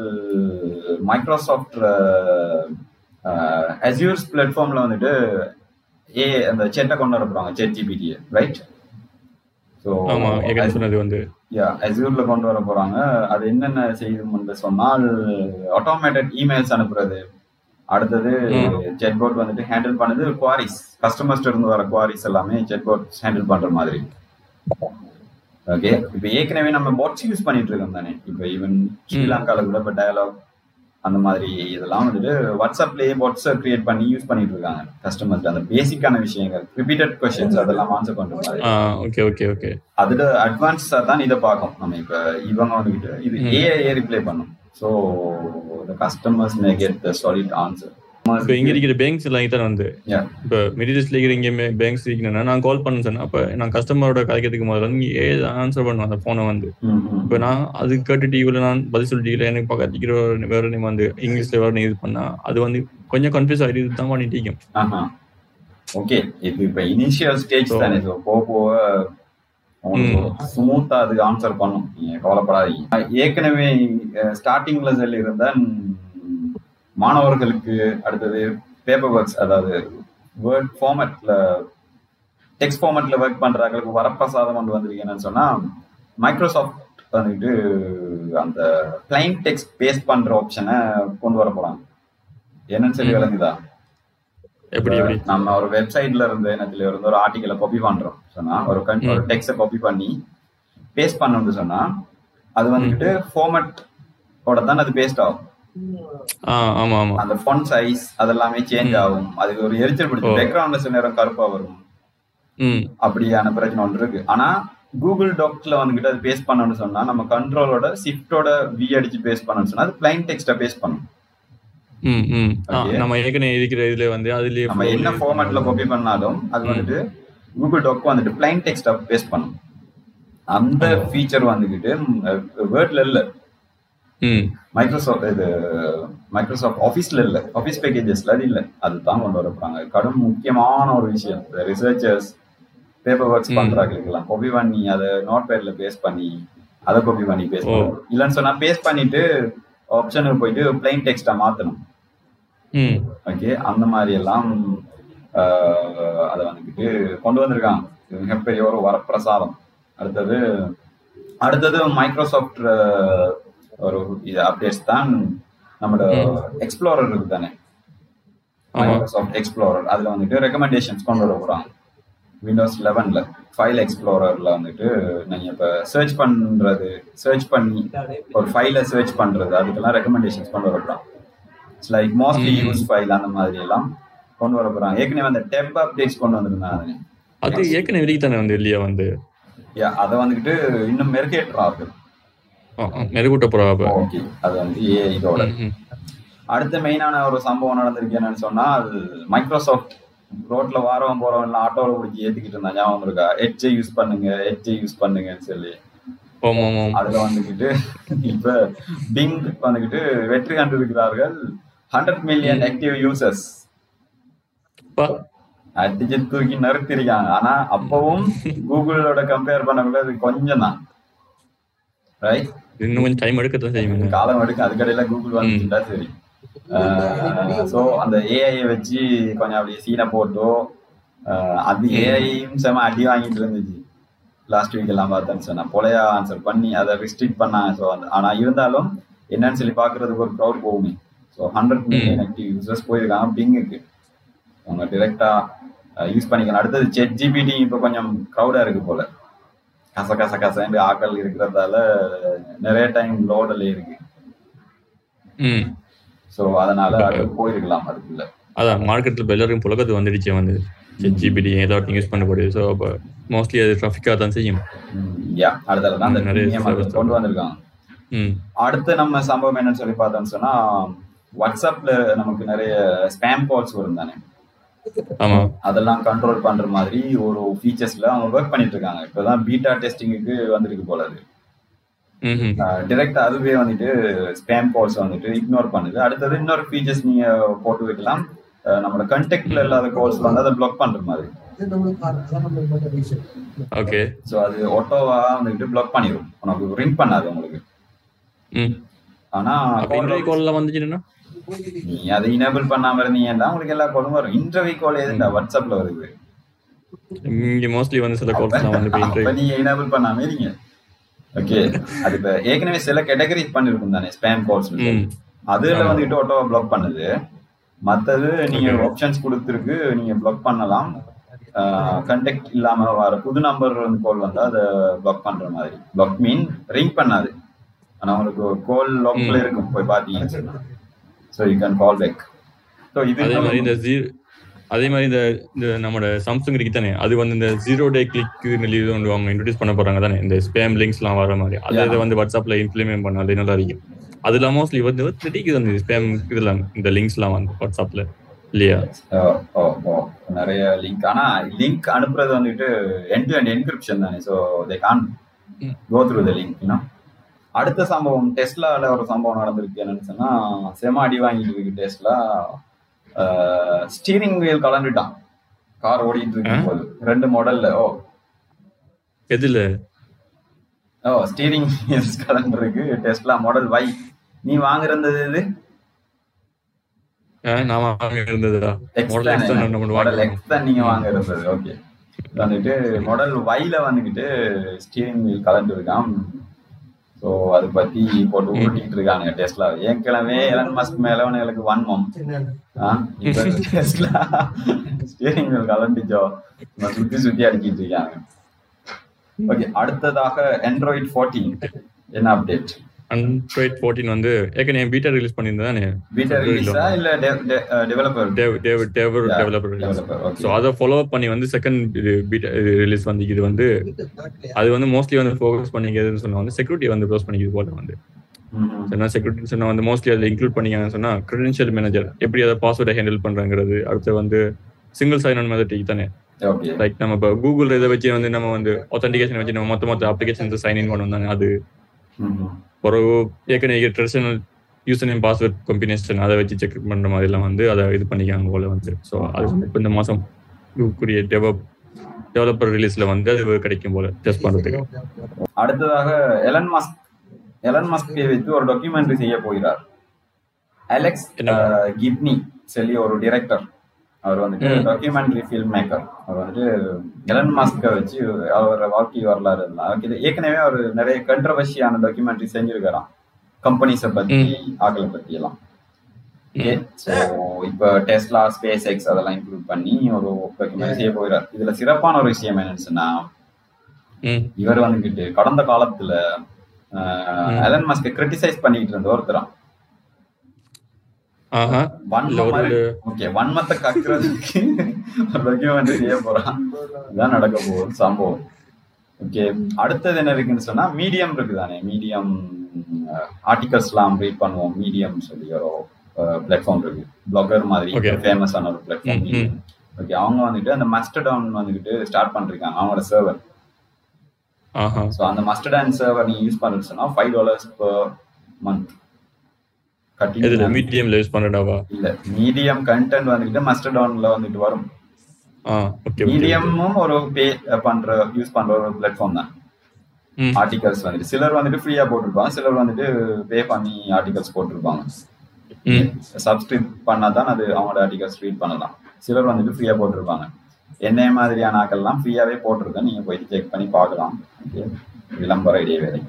Speaker 1: மைக்ரோசாஃப்ட் அசியூர்ஸ் பிளாட்ஃபார்ம்ல வந்துட்டு ஏ அந்த செட்டை கொண்டு வர போறாங்க செட் ஜிபிடி ரைட் ஸோ
Speaker 2: சொன்னது வந்து.
Speaker 1: யா அசியூர்ல கொண்டு வர போறாங்க. அது என்னென்ன செய்யும் சொன்னால் ஆட்டோமேட்டட் இமெயில்ஸ் அனுப்புறது. அடுத்தது செட் போட் வந்துட்டு ஹேண்டில் பண்ணது குவாரிஸ் கஸ்டமர்ஸ்ட இருந்து வர குவாரிஸ் எல்லாமே செட் போட் ஹேண்டில் பண்ற மாதிரி. ஓகே இப்போ ஏற்கனவே நம்ம பாட்ஸ் யூஸ் பண்ணிட்டு இருக்கோம் தானே. இப்போ ஈவன் ஸ்ரீலங்கால கூட இப்போ டயலாக் அந்த மாதிரி இதெல்லாம் வந்துட்டு வாட்ஸ்அப்லயே வாட்ஸ்அ கிரியேட் பண்ணி யூஸ் பண்ணிட்டு இருக்காங்க. கஸ்டமர்ஸ் அந்த பேசிக்கான விஷயங்கள் ரிப்பீட்டட் கொஸ்டின்ஸ் அதெல்லாம் ஆன்சர் பண்ற மாதிரி.
Speaker 2: ஓகே ஓகே ஓகே
Speaker 1: அதுல அட்வான்ஸா தான் இதை பார்க்கும் நம்ம இப்ப இவங்க வந்துகிட்டு இது ஏஐ ரிப்ளை பண்ணும். So customers may get the solid answer
Speaker 2: இப்போ இங்க இருக்கிற பேங்க்ஸ் எல்லாம் இதான் வந்து இப்போ மிடில் இருக்கிற இங்க பேங்க்ஸ் இருக்கணும்னா நான் கால் பண்ண சொன்னேன். அப்ப நான் கஸ்டமரோட கதைக்கிறதுக்கு முதல்ல வந்து ஏ ஆன்சர் பண்ணுவேன் அந்த போனை வந்து? இப்போ நான் அது கேட்டுட்டு இவ்வளவு நான் பதில் சொல்லிட்டு எனக்கு பக்கத்துக்கிற வேற நேம் வந்து இங்கிலீஷ்ல வேற இது பண்ணா அது வந்து கொஞ்சம் கன்ஃபியூஸ் ஆயிடுது இதுதான் பண்ணிட்டு
Speaker 1: ஓகே இது இப்ப இனிஷியல் ஸ்டேஜ் தானே. போக போக ஸ்மூத்தா அதுக்கு ஆன்சர் பண்ணும். நீங்க கவலைப்படாதீங்க. ஏற்கனவே ஸ்டார்டிங்ல சொல்லி இருந்த மாணவர்களுக்கு அடுத்தது பேப்பர் ஒர்க்ஸ் அதாவது வேர்ட் ஃபார்மேட்ல டெக்ஸ்ட் ஃபார்மேட்ல ஒர்க் பண்றவங்களுக்கு வரப்பிரசாதம் கொண்டு வந்திருக்கேன்னு சொன்னா மைக்ரோசாஃப்ட் வந்துட்டு அந்த பிளைன் டெக்ஸ்ட் பேஸ்ட் பண்ற ஆப்ஷனை கொண்டு வர போறாங்க. என்னன்னு சொல்லி விளங்குதா?
Speaker 2: எப்படி எப்படி?
Speaker 1: நம்ம ஒரு வெப்சைட்ல இருந்து என்னத்துல இருந்து ஒரு ஆர்டிக்கலை காப்பி பண்றோம். சொன்னா ஒரு ஒரு டெக்ஸ்ட காப்பி பண்ணி பேஸ்ட் பண்ணணும்னு சொன்னா அது வந்துட்டு ஃபார்மேட் ஓட தான் அது பேஸ்ட் ஆகும்.
Speaker 2: ஆமா ஆமா.
Speaker 1: அந்த ஃபொன் சைஸ் அதெல்லாமே சேஞ்ச் ஆகும். அதுக்கு ஒரு எரிச்சல் பிடிக்கும் பேக்ரவுண்ட்ல சில நேரம் கருப்பா வரும். அப்படியான பிரச்சனை ஒன்று இருக்கு. ஆனா கூகுள் டாக்ல வந்துகிட்டு அது பேஸ் பண்ணணும்னு சொன்னா நம்ம கண்ட்ரோலோட ஷிஃப்டோட வி அடிச்சு பேஸ் பண்ணணும்னு சொன்னா அது பிளைன் டெக்ஸ்டா பேஸ் பண்ணும்.
Speaker 2: நம்ம ஏற்கனவே இருக்கிற இதுல வந்து அதுலயே
Speaker 1: நம்ம என்ன ஃபார்மேட்ல காப்பி பண்ணாலும் அது வந்துட்டு கூகுள் டாக் வந்துட்டு பிளைன் டெக்ஸ்டா பேஸ் பண்ணும். அந்த ஃபீச்சர் வந்துகிட்டு வேர்ட்ல இல்ல. மைக்ரோசாஃப்ட் இது மைக்ரோசாஃப்ட் ஆஃபீஸ்ல இல்ல. ஆஃபீஸ் பேக்கேஜஸ்ல அது இல்ல அதுதான் கொண்டு வர போறாங்க. கடும் முக்கியமான ஒரு விஷயம். ரிசர்ச்சர்ஸ் பேப்பர் ஒர்க்ஸ்
Speaker 2: ம்.
Speaker 1: பண்றாங்களுக்கெல்லாம் காப்பி பண்ணி அதை நோட் பேட்ல பேஸ் பண்ணி அதை காப்பி பண்ணி பேஸ்
Speaker 2: ஓ.
Speaker 1: பண்ணணும். இல்லைன்னு சொன்னா பேஸ் பண்ணிட்டு ஆப்ஷனுக்கு போயிட்டு பிளைன் டெக்ஸ்டா மாத்தணும்.
Speaker 2: ம்.
Speaker 1: ஓகே அந்த மாதிரி எல்லாம் அதை வந்துக்கிட்டு கொண்டு வந்திருக்காங்க. மிகப்பெரிய ஒரு வரப்பிரசாதம். அடுத்தது அடுத்தது மைக்ரோசாஃப்ட் ஒரு இது அப்டேட்ஸ் தான் நம்மளோட எக்ஸ்ப்ளோரர் இருக்கு தானே? மைக்ரோசாஃப்ட் எக்ஸ்ப்ளோரர் அதுல வந்துட்டு ரெக்கமெண்டேஷன்ஸ் கொண்டு வர போறாங்க விண்டோஸ் லெவன்ல ஃபைல் எக்ஸ்ப்ளோரர்ல வந்துட்டு நீங்க இப்ப சர்ச் பண்றது சர்ச் பண்ணி ஒரு ஃபைலை சர்ச் பண்றது அதுக்கெல்லாம் ரெக்கமெண்டேஷன்ஸ் கொண்டு வர போறாங்க லைக் மோஸ்ட்லி. யூஸ் ஃபைல் அந்த மாதிரி எல்லாம் கொண்டு வர போறாங்க ஏற்கனவே அந்த டெப் அப்டேட்ஸ் கொண்டு வந்திருந்தாங்க
Speaker 2: அது ஏற்கனவே வெளியே தானே வந்து இல்லையா வந்து?
Speaker 1: Yeah, அதை வந்துகிட்டு இன்னும் மெருகேற்றார்கள்
Speaker 2: மெருகூட்ட போறா அப்ப.
Speaker 1: ஓகே. அது வந்து ஏ இதோட. அடுத்த மெயினான ஒரு சம்பவம் நடந்திருக்கு என்னன்னு சொன்னா அது மைக்ரோசாஃப்ட் ரோட்ல வாரவன் போறவன் ஆட்டோல பிடிச்சி ஏத்திக்கிட்டு இருந்தா ஞாபகம் இருக்கா? எட்ஜை யூஸ் பண்ணுங்க எட்ஜை யூஸ் பண்ணுங்கன்னு சொல்லி. அதுல வந்துகிட்டு இப்ப பிங் வந்துகிட்டு வெற்றி கண்டிருக்கிறார்கள். ஹண்ட்ரட் மில்லியன் ஆக்டிவ் யூசர்ஸ் அடிச்சு தூக்கி நிறுத்திருக்காங்க. ஆனா அப்பவும் கூகுளோட கம்பேர் பண்ணக்குள்ள அது கொஞ்சம் தான் ரைட்
Speaker 2: இன்னும் கொஞ்சம் டைம் எடுக்கத்தான் செய்யுங்க
Speaker 1: காலம் எடுக்கும் அதுக்கடையில கூகுள் வந்துட்டா சரி. சோ அந்த ஏஐ வச்சு கொஞ்சம் அப்படியே சீனை போட்டோ அது ஏஐயும் செம அடி வாங்கிட்டு இருந்துச்சு. லாஸ்ட் வீக் எல்லாம் பார்த்தேன்னு சொன்னா பொலையா ஆன்சர் பண்ணி அதை ரிஸ்ட்ரிக்ட் பண்ணாங்க. ஸோ ஆனா இருந்தாலும் என்னன்னு சொல்லி பாக்குறதுக்கு ஒரு க்ரௌட் போகுமே. So hundred million active users போயிருக்காங்க பிங்குக்கு அவங்க டிரெக்டா யூஸ் பண்ணிக்கலாம் அடுத்தது செட் ஜிபிடி இப்போ கொஞ்சம் க்ரௌடா இருக்கு போல. கச கச கசன்னு ஆக்கள் இருக்கிறதால நிறைய டைம் லோடில் இருக்கு. ஸோ அதனால அது போயிருக்கலாம் அதுக்குள்ள.
Speaker 2: அதான் மார்க்கெட்ல இப்போ எல்லாருக்கும் புழக்கத்து வந்துடுச்சு வந்து ஜிபிடி எல்லாத்தையும் யூஸ் பண்ணப்படுது ஸோ அப்போ மோஸ்ட்லி அது ட்ராஃபிக்காக தான் செய்யும்.
Speaker 1: யா அடுத்தால தான் கொண்டு வந்திருக்காங்க. அடுத்து நம்ம சம்பவம் என்னன்னு சொல்லி பார்த்தோம்னு சொன்னா வாட்ஸ்அப்ல நமக்கு நிறைய ஸ்பேம் கால்ஸ் வரும் தானே? அதெல்லாம் கண்ட்ரோல் பண்ற மாதிரி ஒரு ஃபீச்சர்ஸ்ல அவங்க ஒர்க் பண்ணிட்டு இருக்காங்க இப்பதான் பீட்டா டெஸ்டிங்குக்கு வந்திருக்கு போல அது. டிரெக்ட் அதுவே வந்துட்டு ஸ்பேம் கால்ஸ் வந்துட்டு இக்னோர் பண்ணுது. அடுத்தது இன்னொரு ஃபீச்சர்ஸ் நீங்க போட்டு வைக்கலாம். நம்மளோட கண்டெக்ட்ல இல்லாத கால்ஸ் வந்து அதை பிளாக் பண்ற மாதிரி.
Speaker 2: ஓகே.
Speaker 1: ஸோ அது ஆட்டோவா வந்துட்டு பிளாக் பண்ணிடும் உனக்கு ரிங் பண்ணாது உங்களுக்கு. ஆனா
Speaker 2: காலில் வந்துச்சுன்னா?
Speaker 1: நீ அதை இனேபிள் பண்ணாம இருந்தீங்கன்னா உங்களுக்கு எல்லா காலும் வரும்? இன்டர்வியூ கால் எதுண்டா வாட்ஸ்அப்ல வருது.
Speaker 2: இங்கே மோஸ்ட்லி வந்து சில கால்ஸ்லாம் வந்து இப்போ
Speaker 1: அப்ப நீங்க இனேபிள் பண்ணாம இருங்க. ஓகே அது இப்ப ஏற்கனவே சில கேட்டகரி பண்ணிருக்கும் தானே? ஸ்பேம் கால்ஸ் அதுல வந்துட்டு ஆட்டோவா பிளாக் பண்ணுது. மத்தது நீங்க ஆப்ஷன்ஸ் கொடுத்துருக்கு நீங்க பிளாக் பண்ணலாம். கண்டெக்ட் இல்லாம வர புது நம்பர் வந்து கால் வந்தா அதை பிளாக் பண்ற மாதிரி. பிளாக் மீன் ரிங் பண்ணாது. ஆனா உங்களுக்கு கால் லாக்ல இருக்கும் போய் பாத்தீங்கன்னா so you can call back so இது
Speaker 2: அதே மாதிரி இந்த ஜீ அதே மாதிரி இந்த இந்த நம்மளோட சாம்சங் இருக்கு தானே? அது வந்து இந்த ஜீரோ டே கிளிக் இது ஒன்று அவங்க இன்ட்ரடியூஸ் பண்ண போறாங்க தானே? இந்த ஸ்பேம் லிங்க்ஸ்லாம் வர மாதிரி. அதை இதை வந்து வாட்ஸ்அப்ல இம்ப்ளிமெண்ட் பண்ண அது நல்லா இருக்கும். அதுல மோஸ்ட்லி வந்து தெரியுது அந்த ஸ்பேம் இதெல்லாம் இந்த லிங்க்ஸ்லாம் வந்து வாட்ஸ்அப்ல இல்லையா?
Speaker 1: நிறைய லிங்க் ஆனா லிங்க் அனுப்புறது வந்துட்டு எண்ட் டு என்கிரிப்ஷன் தானே. So they can't. Go through the link அடுத்த சம்பவம் டெஸ்லால ஒரு சம்பவம் நடந்திருக்கு. என்னன்னு சொன்னா செம அடி வாங்கிட்டு இருக்கு டெஸ்லா ஸ்டீரிங் வீல் கலந்துட்டான். கார் ஓடிட்டு இருக்கும் போது ரெண்டு மாடல்ல ஓ.
Speaker 2: எதுல?
Speaker 1: ஓ ஸ்டீரிங் வீல்ஸ் கலந்துருக்கு. டெஸ்லா மாடல் வை நீ வாங்குறது இது
Speaker 2: நான் மாடல் எக்ஸ் தான்? நம்ம
Speaker 1: மாடல்
Speaker 2: வாங்க
Speaker 1: எக்ஸ் தான் நீங்க வாங்க இருந்தது ஓகே வந்துட்டு மாடல் வைல வந்துகிட்டு ஸ்டீரிங் வீல் கலந்து இருக்கான் ஸோ அதை பத்தி போட்டு ஊட்டிட்டு இருக்கானுங்க டெஸ்லா ஏற்கனவே எலன் மஸ்க் மேல அவனுங்களுக்கு வன்மம் டெஸ்லா ஸ்டீரிங் வீல் கலந்துச்சோ சும்மா சுத்தி சுத்தி அடிக்கிட்டு இருக்காங்க ஓகே அடுத்ததாக ஆண்ட்ராய்ட் 14 என்ன அப்டேட்
Speaker 2: அண்ட்ராய்ட் ஃபோர்டீன் வந்து ஏற்கனவே பீட்டா ரிலீஸ் பண்ணியிருந்தானே
Speaker 1: பீட்டா ரிலீஸா இல்ல. டெவலப்பர்
Speaker 2: டெவலப்பர் ரிலீஸ் ஸோ அதை ஃபாலோ அப் பண்ணி வந்து செகண்ட் பீட்டா ரிலீஸ் வந்து இது வந்து அது வந்து மோஸ்ட்லி வந்து ஃபோக்கஸ் பண்ணிக்கிறதுன்னு சொன்னா வந்து செக்யூரிட்டி வந்து க்ளோஸ் பண்ணிக்கிறது போல வந்து. சொன்னா செக்யூரிட்டி சொன்னா வந்து மோஸ்ட்லி அதில் இன்க்ளூட் பண்ணிக்காங்கன்னு சொன்னா கிரெடென்ஷியல் மேனேஜர் எப்படி அதை பாஸ்வேர்டை ஹேண்டில் பண்றாங்கிறது அடுத்து வந்து சிங்கிள் சைன் ஆன் மெத்தட் தானே? லைக் நம்ம இப்போ கூகுள் இதை வச்சு வந்து நம்ம வந்து ஒத்தன்டிகேஷன் வச்சு நம்ம மொத்த மொத்த அப்ளிகேஷன்ஸ் சைன் இன் பண்ணோம் தானே அது. ஒரு ஏற்கனவே traditional user name password combination அதை வச்சு செக் பண்ற மாதிரி எல்லாம் வந்து அதை இது பண்ணிக்காங்க போல வந்து. ஸோ அது இப்போ இந்த மாசம் கூடிய டெவலப் டெவலப்பர் ரிலீஸ்ல வந்து அது கிடைக்கும் போல டெஸ்ட் பண்றதுக்கு.
Speaker 1: அடுத்ததாக எலன் மாஸ்க் எலன் மாஸ்கை வைத்து ஒரு டாக்குமெண்ட்ரி செய்ய போகிறார். அலெக்ஸ் கிப்னி சொல்லி ஒரு டிரெக்டர் அவர் வந்துட்டு டாக்குமெண்ட்ரி ஃபில்ம் மேக்கர் அவர் வந்துட்டு எலன் மாஸ்கை வச்சு அவர் வாழ்க்கை வரலாறு இருந்தால் ஏற்கனவே அவர் நிறைய கண்ட்ரவர்ஷியான டாக்குமெண்ட்ரி செஞ்சிருக்காராம். கம்பெனிஸை பத்தி ஆக்களை பத்தி எல்லாம். இப்போ டெஸ்லா ஸ்பேஸ் எக்ஸ் அதெல்லாம் இன்க்ளூட் பண்ணி ஒரு செய்ய போகிறார். இதுல சிறப்பான ஒரு விஷயம் என்னன்னு சொன்னா இவர் வந்துகிட்டு கடந்த காலத்துல எலன் மாஸ்கை கிரிட்டிசைஸ் பண்ணிட்டு இருந்த ஒருத்தரான் வன்மத்தை கக்குறதுக்கு டாக்குமெண்ட்ரி செய்ய போறான். இதான் நடக்க போகுது சம்பவம். ஓகே அடுத்தது என்ன இருக்குன்னு சொன்னா மீடியம் இருக்குதானே? மீடியம் ஆர்டிகல்ஸ்லாம் ரீட் பண்ணுவோம் மீடியம் சொல்லி ஒரு பிளாட்ஃபார்ம் இருக்கு. பிளாகர் மாதிரி ஃபேமஸான ஒரு பிளாட்ஃபார்ம் ஓகே அவங்க வந்துட்டு அந்த மஸ்டர்டவுன் வந்துகிட்டு ஸ்டார்ட் பண்ணிருக்காங்க அவங்களோட சர்வர் ஸோ அந்த மஸ்டர்டான் சர்வர் நீங்க யூஸ் பண்ணுறது சொன்னா ஃபைவ் டாலர்ஸ் பர் மந்த்
Speaker 2: இதுல மீடியம்ல யூஸ் பண்ணடாவா
Speaker 1: இல்ல மீடியம் கண்டென்ட் வந்துட்டு மஸ்டர்டவுன்ல வந்துட்டு வரும். மீடியமும் ஒரு பே பண்ற யூஸ் பண்ற ஒரு பிளாட்ஃபார்ம் தான். ஆர்டிகல்ஸ் வந்துட்டு. சிலர் வந்துட்டு ஃப்ரீயா போட்டிருப்பாங்க. சிலர் வந்துட்டு பே பண்ணி ஆர்டிகல்ஸ் போட்டிருப்பாங்க. சப்ஸ்கிரைப் பண்ணா தான் அது அவங்களோட ஆர்டிகல்ஸ் ரீட் பண்ணலாம். சிலர் வந்துட்டு ஃப்ரீயா போட்டிருப்பாங்க. என்ன மாதிரியான ஆக்கள்லாம் ஃப்ரீயாவே போட்டிருக்கேன். நீங்க போயிட்டு செக் பண்ணி பார்க்கலாம். விளம்பர ஐடியா வேலை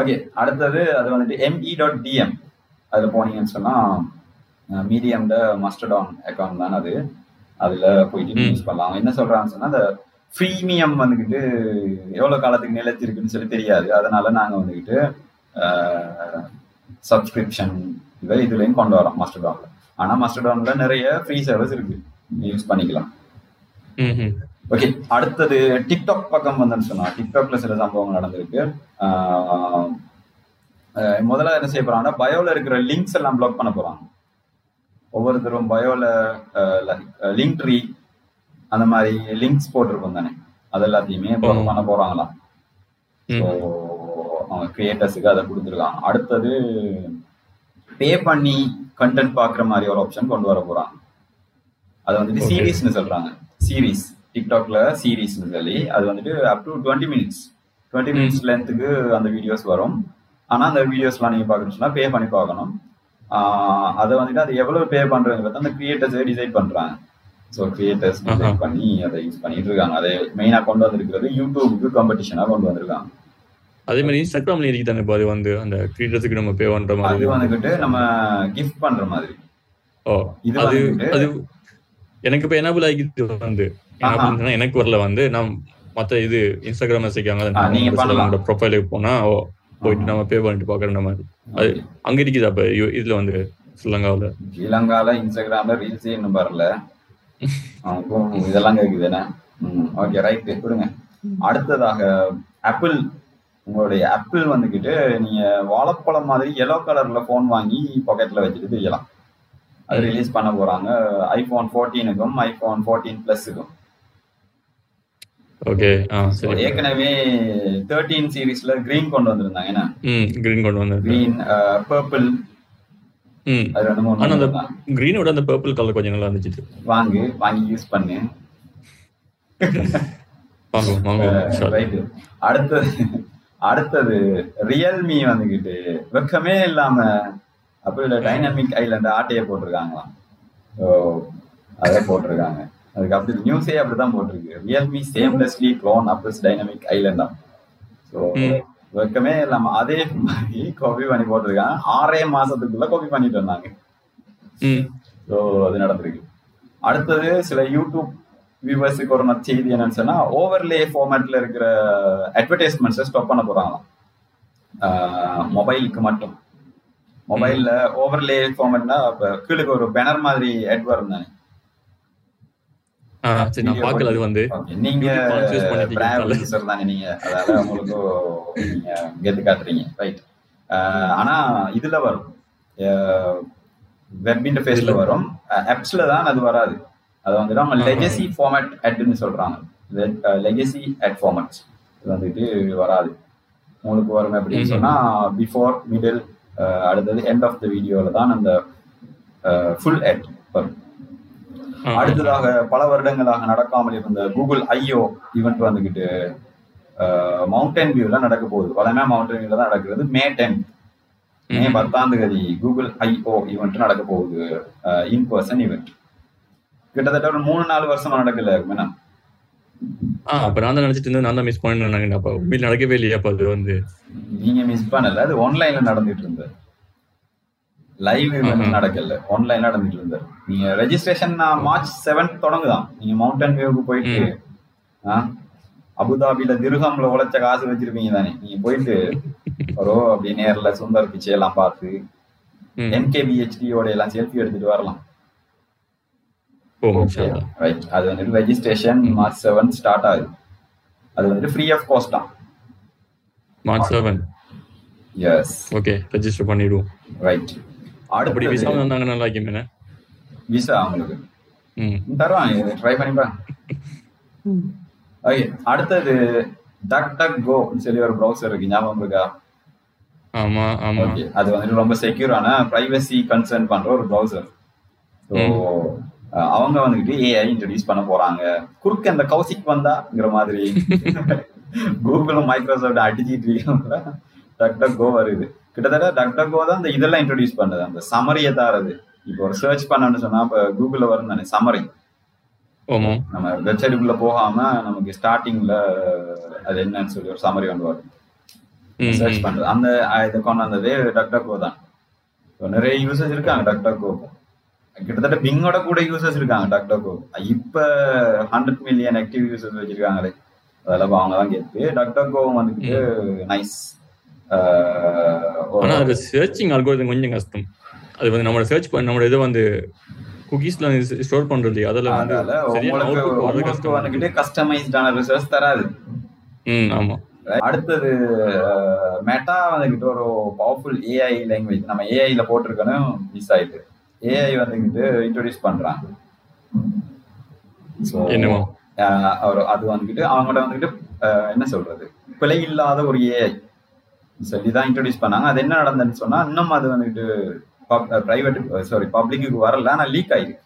Speaker 1: ஓகே அடுத்தது அது வந்துட்டு எம்இ டாட் டிஎம் அதுல போனீங்கன்னு சொன்னா மீடியம்ட மஸ்டர்டான் அக்கௌண்ட் தான் அது. அதுல போயிட்டு யூஸ் பண்ணலாம். என்ன சொல்றாங்கன்னு சொன்னா அந்த ப்ரீமியம் வந்துக்கிட்டு எவ்வளவு காலத்துக்கு நிலைச்சிருக்குன்னு சொல்லி தெரியாது. அதனால நாங்க வந்துக்கிட்டு சப்ஸ்கிரிப்ஷன் இதை இதுலயும் கொண்டு வரோம் மஸ்டர்டான்ல. ஆனா மஸ்டர்டான்ல நிறைய ஃப்ரீ சர்வீஸ் இருக்கு. யூஸ் பண்ணிக்கலாம். ஓகே அடுத்தது டிக்டாக் பக்கம் வந்துன்னு சொன்னா டிக்டாக்ல சில சம்பவங்கள் நடந்திருக்கு. முதல்ல என்ன செய்ய போறாங்கன்னா பயோல இருக்கிற லிங்க்ஸ் எல்லாம் பிளாக் பண்ண போறாங்க. ஒவ்வொருத்தரும் பயோல லிங்க் ட்ரீ அந்த மாதிரி லிங்க்ஸ் போட்டிருக்கோம் தானே. அது எல்லாத்தையுமே பிளாக் பண்ண போறாங்களாம். ஸோ அவங்க கிரியேட்டர்ஸுக்கு அதை கொடுத்துருக்காங்க. அடுத்தது பே பண்ணி கண்டென்ட் பாக்குற மாதிரி ஒரு ஆப்ஷன் கொண்டு வர போறாங்க. அது வந்துட்டு சீரீஸ்னு சொல்றாங்க. சீரீஸ் டிக்டாக்ல சீரீஸ்னு சொல்லி அது வந்துட்டு up to twenty minutes twenty minutes லென்த்துக்கு அந்த வீடியோஸ் வரும். ஆனா அந்த வீடியோஸ்லாம் நீங்க பாக்கணும்னா பே பண்ணி பார்க்கணும். அதை வந்துட்டு அது எவ்வளவு பே பண்றது அந்த கிரியேட்டர்ஸ் டிசைட் பண்றாங்க. ஸோ கிரியேட்டர்ஸ் டிசைட் பண்ணி அதை யூஸ் பண்ணிட்டு இருக்காங்க. அதை மெயினா கொண்டு வந்திருக்கிறது யூடியூபுக்கு காம்படிஷனா கொண்டு வந்திருக்காங்க.
Speaker 2: அதே மாதிரி இன்ஸ்டாகிராம்ல இருக்கு தானே அது வந்து அந்த கிரியேட்டர்ஸ்க்கு நம்ம பே பண்ற மாதிரி.
Speaker 1: அது வந்துகிட்டு நம்ம கிஃப்ட் பண்ற மாதிரி.
Speaker 2: ஓ இது அது அது எனக்கு இப்ப எனபிள் ஆகிட்டு வந்து. எனக்கு வரல வந்து. நான் மத்த இது இன்ஸ்டாகிராம் வச்சிருக்காங்க ப்ரொஃபைலுக்கு போனா போயிட்டு நம்ம பே பண்ணிட்டு பாக்குற மாதிரி அது அங்க இருக்குது அப்ப இதுல வந்து ஸ்ரீலங்காவில.
Speaker 1: ஸ்ரீலங்கால இன்ஸ்டாகிராம்ல ரீல்ஸே இன்னும் வரல? இதெல்லாம் கேக்குது என்ன? ஓகே ரைட் கொடுங்க. அடுத்ததாக ஆப்பிள் உங்களுடைய ஆப்பிள் வந்துக்கிட்டு நீங்க வாழைப்பழம் மாதிரி எல்லோ கலர்ல போன் வாங்கி பாக்கெட்ல வச்சுட்டு தெரியலாம். அது ரிலீஸ் பண்ண போறாங்க. ஐபோன் ஃபோர்டீனுக்கும் ஐபோன் ஃபோர்டீன் பிளஸுக்கும்
Speaker 2: ஓகே
Speaker 1: ஏற்கனவே தேர்ட்டீன் சீரீஸ்ல கிரீன் கொண்டு வந்திருந்தாங்க. என்ன?
Speaker 2: கிரீன் கொண்டு வந்தாங்க
Speaker 1: கிரீன் பர்பிள்
Speaker 2: ஆனா அந்த கிரீனோட அந்த பர்பிள் கலர் கொஞ்சம் நல்லா இருந்துச்சு.
Speaker 1: வாங்கு வாங்கி யூஸ் பண்ணு. அடுத்தது அடுத்தது ரியல்மி வந்துகிட்டு வெக்கமே இல்லாம அப்படி டைனமிக் ஐலண்ட் ஆட்டையை போட்டிருக்காங்களாம். அதை போட்டிருக்காங்க. அதுக்கு அப்படி நியூஸே அப்படிதான் போட்டிருக்கு Realme seamlessly clone Apple's dynamic ஐலண்டா so வெக்கமே இல்லாம அதே மாதிரி காப்பி பண்ணி போட்டிருக்காங்க. ஆறே மாசத்துக்குள்ள காப்பி பண்ணிட்டு வந்தாங்க. ஸோ அது நடந்திருக்கு. அடுத்தது சில யூடியூப் வியூவர்ஸுக்கு ஒரு செய்தி என்னன்னு சொன்னா ஓவர்லே ஃபார்மேட்ல இருக்கிற அட்வர்டைஸ்மெண்ட்ஸை ஸ்டாப் பண்ண போறாங்களாம். மொபைலுக்கு மட்டும். மொபைல்ல ஓவர்லே ஃபார்மட்னா கீழே ஒரு பேனர் மாதிரி ஆட் வரும் தானே
Speaker 2: ஆ, சரி நான் பார்க்கல அது வந்து.
Speaker 1: நீங்க
Speaker 2: Confuse பண்ணிட்டீங்க.
Speaker 1: தானே நீங்க. அதால உங்களுக்கு நீங்க கெத்து காட்டுறீங்க ரைட் ஆனா இதுல வரும். வெப் இன்டர்ஃபேஸ்ல வரும். ஆப்ஸ்ல தான் அது வராது. அது வந்துட்டு அவங்க லெகசி ஃபார்மேட் அட்னு சொல்றாங்க. லெகசி அட் ஃபார்மேட்ஸ் இது வந்துட்டு வராது. உங்களுக்கு வரும் அப்படின்னு சொன்னா பிஃபோர் மிடில் அடுத்தது எண்ட் ஆஃப் த வீடியோல தான் அந்த ஃபுல் அட் வரும். அடுத்ததாக பல வருடங்களாக நடக்காமல் இருந்த கூகுள் ஐஓ ஈவெண்ட் வந்துகிட்டு மவுண்டன் வியூல நடக்க போகுது. வளமே மவுண்டன் வியூல தான் நடக்கிறது. மே டென் மே பத்தாம் தேதி கூகுள் ஐஓ ஈவெண்ட் நடக்க போகுது. இன் பர்சன் ஈவெண்ட் கிட்டத்தட்ட ஒரு மூணு நாலு வருஷமா நடக்கல
Speaker 2: ஆ அப்ப நான் தான் நினைச்சிட்டு இருந்தேன். நான் தான் மிஸ் பண்ணேன் அப்ப உண்மையில நடக்கவே இல்லையா அப்ப அது வந்து.
Speaker 1: நீங்க மிஸ் பண்ணல. அது ஆன்லைன்ல நடந்துட்டு இருந்தது. லைவ் ஈவெண்ட் நடக்கல. ஆன்லைன்ல நடந்துட்டு இருந்தது நீங்க ரெஜிஸ்ட்ரேஷன் மார்ச் செவன்த் தொடங்குதான். நீங்க மவுண்டன் வியூக்கு போயிட்டு அபுதாபில திருகம்ல உழைச்ச காசு வச்சிருப்பீங்க தானே. நீங்க போயிட்டு ஒரு அப்படி நேர்ல சுந்தர் பிச்சை எல்லாம் பார்த்து
Speaker 2: ம்.
Speaker 1: எம்கேபிஹெச்டியோட எல்லாம் செல்ஃபி எடுத்துட்டு வரலாம். ரைட் அது வந்துட்டு ரெஜிஸ்ட்ரேஷன் மார்ச் செவன் ஸ்டார்ட் ஆகுது. அது வந்துட்டு ஃப்ரீ ஆஃப் காஸ்ட் தான்.
Speaker 2: March seven
Speaker 1: yes
Speaker 2: okay register பண்ணிடுவோம்.
Speaker 1: ரைட்
Speaker 2: அப்படி விசா வந்தாங்க நல்லா இருக்குமே
Speaker 1: விசா உங்களுக்கு
Speaker 2: ம்.
Speaker 1: தருவாங்க ட்ரை பண்ணி பாருங்க ஓகே அடுத்தது டக் டக் கோ சொல்லி ஒரு ப்ரௌசர் இருக்கு ஞாபகம் இருக்கா?
Speaker 2: ஆமா ஆமா.
Speaker 1: ஓகே அது வந்துட்டு ரொம்ப செக்யூரான பிரைவசி கன்சர்ன் பண்ற ஒரு ப்ரௌசர் ஸோ அவங்க வந்துட்டு ஏஐ இன்ட்ரடியூஸ் பண்ண போறாங்க. குறுக்க அந்த கௌசிக் வந்தாங்கிற மாதிரி. கூகுளும் மைக்ரோசாஃப்ட் அடிச்சிட்டு இருக்காங்க டக் டக் கோ வருது. கிட்டத்தட்ட டக் டக் கோ தான் இந்த இதெல்லாம் இன்ட்ரடியூஸ் பண்ணது. அந்த சமரியை தாரது இப்போ ஒரு சர்ச் பண்ணணும்னு சொன்னா இப்போ கூகுளில் வரும் தானே சமரி நம்ம வெப்சைட்டுக்குள்ள போகாம நமக்கு ஸ்டார்டிங்ல அது என்னன்னு சொல்லி ஒரு சமரி கொண்டு வரும். சர்ச். பண்றது. அந்த இதை கொண்டு வந்ததே டக்டக்கோ தான். So, நிறைய யூசர்ஸ் இருக்காங்க டக்டக்கோ கிட்டத்தட்ட பிங்கோட கூட யூசர்ஸ் இருக்காங்க டக்டக்கோ இப்ப ஹண்ட்ரட் மில்லியன் ஆக்டிவ் யூசர்ஸ் வச்சிருக்காங்களே. அதெல்லாம் அவங்க தான் கேட்டு டக்டக்கோ வந்துட்டு நைஸ்
Speaker 2: ஆனா அது சர்ச்சிங் அல்கோரிதம் கொஞ்சம் கஷ்டம். அது வந்து நம்மளோட சர்ச் பண்ண நம்மளோட இதை வந்து குக்கீஸ்ல ஸ்டோர் பண்றது அதுல வந்து
Speaker 1: அதனால
Speaker 2: சரியான கஷ்டம்.
Speaker 1: கஸ்டமைஸ்டான ரிசர்ச் தராது.
Speaker 2: ம் ஆமா.
Speaker 1: அடுத்தது மெட்டா வந்துகிட்டு ஒரு பவர்ஃபுல் ஏஐ லாங்குவேஜ் நம்ம ஏஐல போட்டிருக்கணும் மிஸ் ஆயிட்டு. ஏஐ வந்துகிட்டு இன்ட்ரோடியூஸ் பண்றாங்க. ஸோ
Speaker 2: என்னவா?
Speaker 1: அவர் அது வந்துகிட்டு அவங்கள்ட்ட வந்துகிட்டு என்ன சொல்றது? பிழை இல்லாத ஒரு ஏஐ சொல்லி தான் இன்ட்ரோடியூஸ் பண்ணாங்க. அது என்ன நடந்ததுன்னு சொன்னா இன்னும் அது வந்துகிட்டு பிரைவேட் சாரி பப்ளிக்கு வரல. ஆனா லீக் ஆயிருக்கு.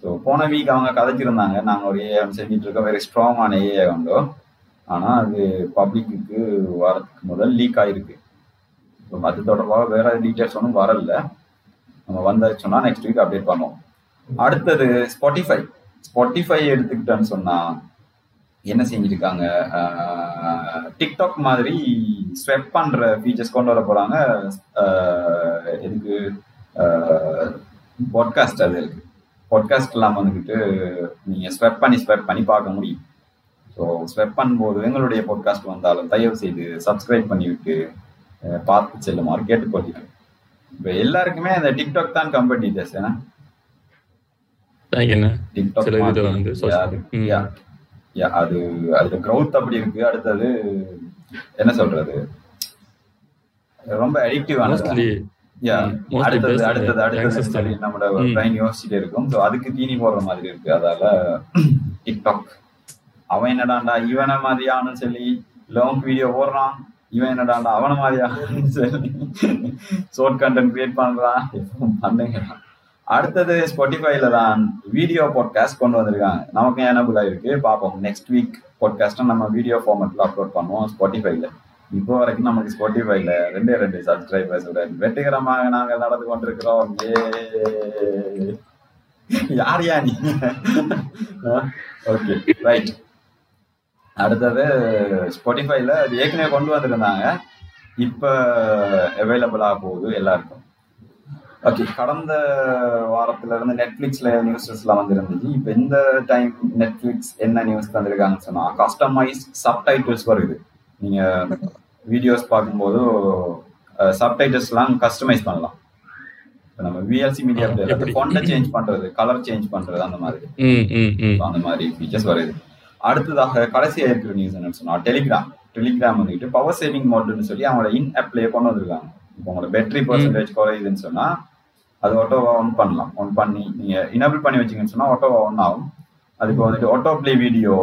Speaker 1: ஸோ போன வீக் அவங்க கதைச்சிருந்தாங்க. நாங்கள் ஒரு ஏஐ செஞ்சுட்டு இருக்கோம். வெரி ஸ்ட்ராங்கான ஏஐ உண்டோ ஆனால் அது பப்ளிக்கு வரதுக்கு முதல் லீக் ஆயிருக்கு. ஸோ அது தொடர்பாக வேற டீட்டெயில்ஸ் ஒன்றும் வரல. நம்ம வந்தாச்சு சொன்னா நெக்ஸ்ட் வீக் அப்டேட் பண்ணுவோம். அடுத்தது ஸ்பாட்டிஃபை ஸ்பாட்டிஃபை எடுத்துக்கிட்டோன்னு சொன்னா என்ன செஞ்சிருக்காங்க? டிக்டாக் மாதிரி ஸ்வெப் பண்ற ஃபீச்சர்ஸ் கொண்டு வர போறாங்க. ஆஹ் எதுக்கு? பாட்காஸ்ட் அது இருக்கு. பாட்காஸ்ட் எல்லாம் வந்துக்கிட்டு நீங்க ஸ்வெப் பண்ணி ஸ்வெப் பண்ணி பார்க்க முடியும். ஸோ ஸ்வெப் பண்ணும்போது எங்களுடைய பாட்காஸ்ட் வந்தாலும் தயவு செய்து சப்ஸ்கிரைப் பண்ணிவிட்டு பார்த்து செல்லுமாறு கேட்டுக்கொள்கிறேன். இப்போ எல்லாருக்குமே அந்த டிக்டாக் தான் கம்பெனிட்டர்ஸ் ஏன்னா? டிக்டாக்.
Speaker 2: வந்து
Speaker 1: அது-
Speaker 2: ம்.
Speaker 1: yeah. Yeah, அது அது growth அப்படி இருக்கு அடுத்தது என்ன சொல்றது ரொம்ப அடிக்டிவ்
Speaker 2: மோஸ்ட்லி
Speaker 1: Yeah.
Speaker 2: ம், mostly
Speaker 1: அடுத்தது அடுத்தது அடுத்தது. நம்மளோட. பிரைன் யோசிச்சுட்டே இருக்கும் ஸோ அதுக்கு தீனி போடுற மாதிரி இருக்கு அதால டிக்டாக் அவன் என்னடாண்டா இவனை மாதிரியானு சொல்லி லாங் வீடியோ போடுறான் இவன் என்னடாண்டா அவனை மாதிரியானு சொல்லி ஷார்ட் கண்டென்ட் கிரியேட் பண்றான் எப்பவும் பண்ணுங்க அடுத்தது ஸ்பாட்டிஃபைல தான் வீடியோ பாட்காஸ்ட் கொண்டு வந்திருக்காங்க. நமக்கு எனபிள் ஆயிருக்கு பார்ப்போம். நெக்ஸ்ட் வீக் பாட்காஸ்ட்டை நம்ம வீடியோ ஃபார்மெட்ல அப்லோட் பண்ணுவோம் ஸ்பாட்டிஃபைல இப்போ வரைக்கும் நமக்கு ஸ்பாட்டிஃபைல ரெண்டே ரெண்டு சப்ஸ்கிரைபர்ஸ் வெற்றிகரமாக நாங்கள் நடந்து கொண்டிருக்கிறோம். ஏ யார் யா நீ? ஓகே ரைட் அடுத்தது ஸ்பாட்டிஃபைல அது ஏற்கனவே கொண்டு வந்திருந்தாங்க. இப்போ அவைலபிளா போகுது எல்லாருக்கும். ஓகே கடந்த வாரத்துல இருந்து நெட்ஃபிளிக்ஸ்ல நியூஸஸ்லாம் வந்துருந்துச்சு. இப்போ இந்த டைம் நெட்ஃபிளிக்ஸ் என்ன நியூஸ் தந்திருக்காங்கன்னு சொன்னா கஸ்டமைஸ் சப்டைட்டில்ஸ் வருது நீங்க வீடியோஸ் பார்க்கும்போது சப்டைட்டில்ஸ்லாம் கஸ்டமைஸ் பண்ணலாம். நம்ம விஎல்சி மீடியா? ஃபொண்டை சேஞ்ச் பண்றது கலர் சேஞ்ச் பண்றது அந்த மாதிரி. அந்த மாதிரி ஃபீச்சர்ஸ் வருது அடுத்ததாக கடைசியா இருக்கிற நியூஸ் என்னன்னு சொன்னா டெலிகிராம் டெலிகிராம் வந்துட்டு பவர் சேவிங் மோட்னு சொல்லி அவங்களோட இன் ஆப்லயே கொண்டு வந்திருக்காங்க. இப்போ உங்களோட பேட்டரி பர்சன்டேஜ் குறையுதுன்னு சொன்னா அது ஆட்டோவா ஒன் பண்ணலாம். ஒன் பண்ணி நீங்க இனபிள் பண்ணி வச்சீங்கன்னு சொன்னா ஆட்டோவா ஒன் ஆகும். அதுக்கு வந்துட்டு ஆட்டோ ப்ளே வீடியோ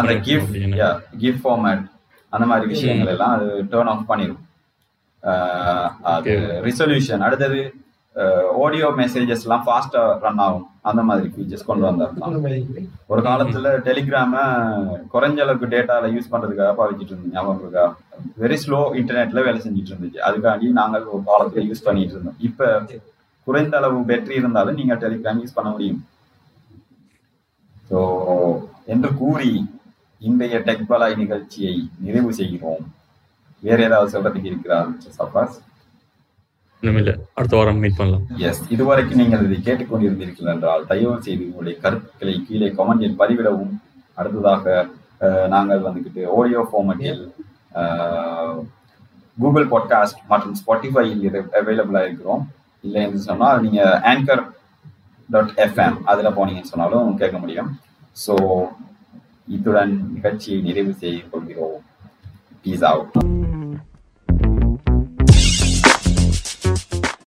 Speaker 1: அந்த
Speaker 2: பண்ணி
Speaker 1: கிஃப்ட் கிஃப்ட் ஃபார்மேட் அந்த மாதிரி விஷயங்கள் எல்லாம் அது டேர்ன் ஆஃப் பண்ணிடும் அது. ரிசொல்யூஷன் அடுத்தது ஆடியோ மெசேஜஸ் எல்லாம் ஃபாஸ்டா ரன் ஆகும். அந்த மாதிரி ஃபீச்சர்ஸ் கொண்டு வந்தாங்க ஒரு காலத்துல டெலிகிராம குறைஞ்ச அளவுக்கு டேட்டால யூஸ் பண்றதுக்காக பாவிச்சிட்டு இருந்தோம். ஞாபகம் இருக்கா? வெரி ஸ்லோ இன்டர்நெட்ல வேலை செஞ்சுட்டு இருந்துச்சு. அதுக்காண்டி நாங்கள் ஒரு காலத்துல யூஸ் பண்ணிட்டு இருந்தோம். இப்ப குறைந்த அளவு பேட்டரி இருந்தாலும் நீங்க டெலிகிராம் யூஸ் பண்ண முடியும். ஸோ என்று கூறி இன்றைய டெக் பலாய் நிகழ்ச்சியை நிறைவு செய்கிறோம். வேற ஏதாவது சொல்றதுக்கு இருக்கிறார் சபாஸ்
Speaker 2: ஒண்ணுமில்ல அடுத்த வாரம் மீட் பண்ணலாம்.
Speaker 1: எஸ் இதுவரைக்கும் நீங்கள் இதை கேட்டுக்கொண்டிருந்தீர்கள் என்றால் தயவு செய்து உங்களுடைய கருத்துக்களை கீழே கமெண்டில் பதிவிடவும். அடுத்ததாக நாங்கள் வந்துக்கிட்டு ஆடியோ ஃபார்மட்டில் கூகுள் பாட்காஸ்ட் மற்றும் ஸ்பாட்டிஃபையில் இது அவைலபிளாக இருக்கிறோம். இல்லை என்று சொன்னால் நீங்கள் ஆங்கர் டாட் எஃப்எம் அதில் போனீங்கன்னு சொன்னாலும் கேட்க முடியும். ஸோ இத்துடன் நிகழ்ச்சியை நிறைவு செய்து கொள்கிறோம். Peace out